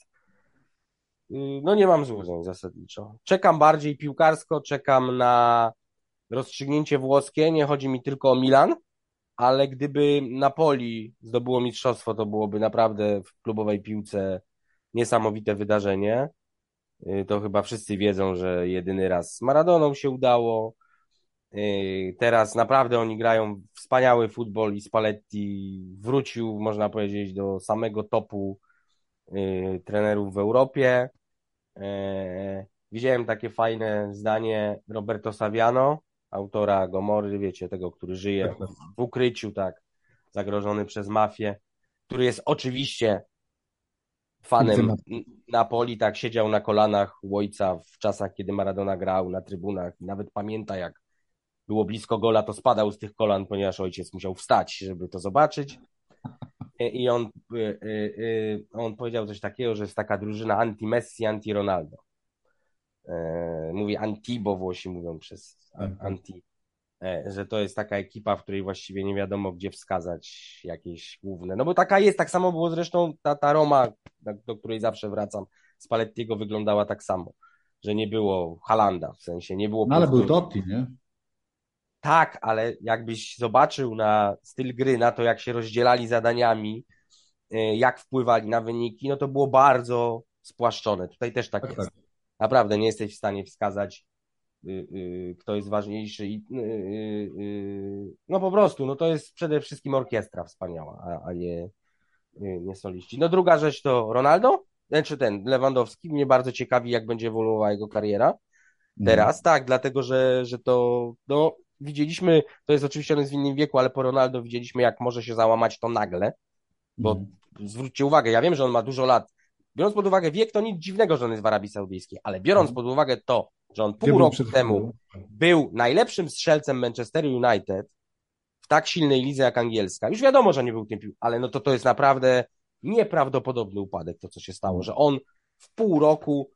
no nie mam złudzeń zasadniczo. Czekam bardziej piłkarsko, czekam na rozstrzygnięcie włoskie. Nie chodzi mi tylko o Milan, ale gdyby Napoli zdobyło mistrzostwo, to byłoby naprawdę w klubowej piłce niesamowite wydarzenie. Y, To chyba wszyscy wiedzą, że jedyny raz z Maradoną się udało. Y, Teraz naprawdę oni grają wspaniały futbol i Spalletti wrócił, można powiedzieć, do samego topu y, trenerów w Europie. E, Widziałem takie fajne zdanie Roberto Saviano, autora Gomory, wiecie, tego, który żyje
Tak, tak.
w ukryciu, tak, zagrożony przez mafię, który jest oczywiście fanem Napoli, tak, siedział na kolanach u ojca w czasach, kiedy Maradona grał na trybunach i nawet pamięta, jak było blisko gola, to spadał z tych kolan, ponieważ ojciec musiał wstać, żeby to zobaczyć. I i on, y, y, on powiedział coś takiego, że jest taka drużyna anti-Messi, anti-Ronaldo. E, Mówi anti, bo Włosi mówią przez anti, E, że to jest taka ekipa, w której właściwie nie wiadomo, gdzie wskazać jakieś główne. No bo taka jest, tak samo było zresztą ta, ta Roma, do, której zawsze wracam, z Palettiego wyglądała tak samo, że nie było Halanda, w sensie nie było
No ale był. Totti, nie?
Tak, ale jakbyś zobaczył na styl gry, na to, jak się rozdzielali zadaniami, y, jak wpływali na wyniki, no to było bardzo spłaszczone. Tutaj też tak
Tak,
jest.
tak.
Naprawdę nie jesteś w stanie wskazać, y, y, kto jest ważniejszy. I, y, y, y, no po prostu, no to jest przede wszystkim orkiestra wspaniała, a, a nie, y, nie soliści. No druga rzecz to Ronaldo, czy ten Lewandowski. Mnie bardzo ciekawi, jak będzie ewoluowała jego kariera. Teraz tak, dlatego że, że to no, widzieliśmy, to jest oczywiście on jest w innym wieku, ale po Ronaldo widzieliśmy, jak może się załamać to nagle, bo
Mhm.
zwróćcie uwagę, ja wiem, że on ma dużo lat. Biorąc pod uwagę wiek, to nic dziwnego, że on jest w Arabii Saudyjskiej, ale biorąc pod uwagę to, że on pół roku temu był najlepszym strzelcem Manchester United w tak silnej lidze jak angielska. Już wiadomo, że nie był tym pił, ale no to to jest naprawdę nieprawdopodobny upadek, to co się stało, że on w pół roku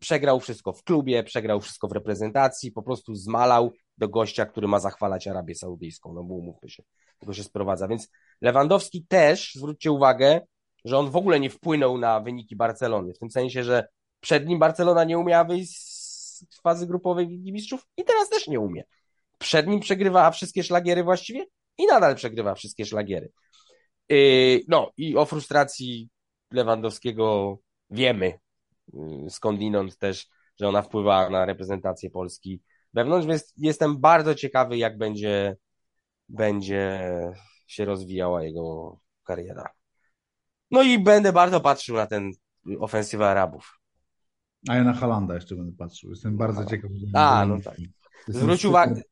przegrał wszystko w klubie, przegrał wszystko w reprezentacji, po prostu zmalał do gościa, który ma zachwalać Arabię Saudyjską. No bo umówmy się, tego się sprowadza. Więc Lewandowski też, zwróćcie uwagę, że on w ogóle nie wpłynął na wyniki Barcelony, w tym sensie, że przed nim Barcelona nie umiała wyjść z fazy grupowej Ligi Mistrzów i teraz też nie umie. Przed nim przegrywa wszystkie szlagiery właściwie i nadal przegrywa wszystkie szlagiery. Yy, no i o frustracji Lewandowskiego wiemy skądinąd też, że ona wpływała na reprezentację Polski wewnątrz, więc jestem bardzo ciekawy, jak będzie, będzie się rozwijała jego kariera. No i będę bardzo patrzył na ten ofensywę Arabów.
A ja na Halanda jeszcze będę patrzył. Jestem bardzo ciekaw.
A, no tak. Zwróć uwagę,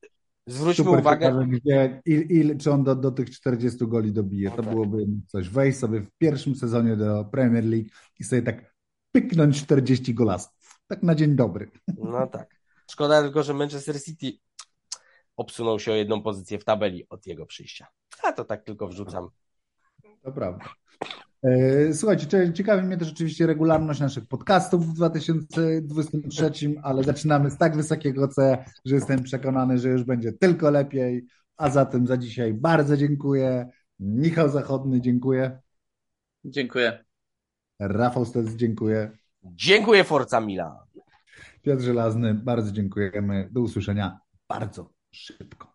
zwróćmy
Super
uwagę,
ciekawe, gdzie, il, il, czy on do, do tych 40 goli dobije.
No
To
tak.
byłoby coś. Wejść sobie w pierwszym sezonie do Premier League i sobie tak pyknąć 40 golasów. Tak na dzień dobry.
no tak. Szkoda tylko, że Manchester City obsunął się o jedną pozycję w tabeli od jego przyjścia. A to tak tylko wrzucam.
To prawda. E, Słuchajcie, cie- ciekawi mnie też oczywiście regularność naszych podcastów w 2023, ale zaczynamy z tak wysokiego C, że jestem przekonany, że już będzie tylko lepiej. A zatem za dzisiaj bardzo dziękuję. Michał Zachodny, dziękuję.
Dziękuję.
Rafał Stec, dziękuję.
Dziękuję Forza Milan.
Piotr Żelazny, bardzo dziękujemy. Do usłyszenia bardzo szybko.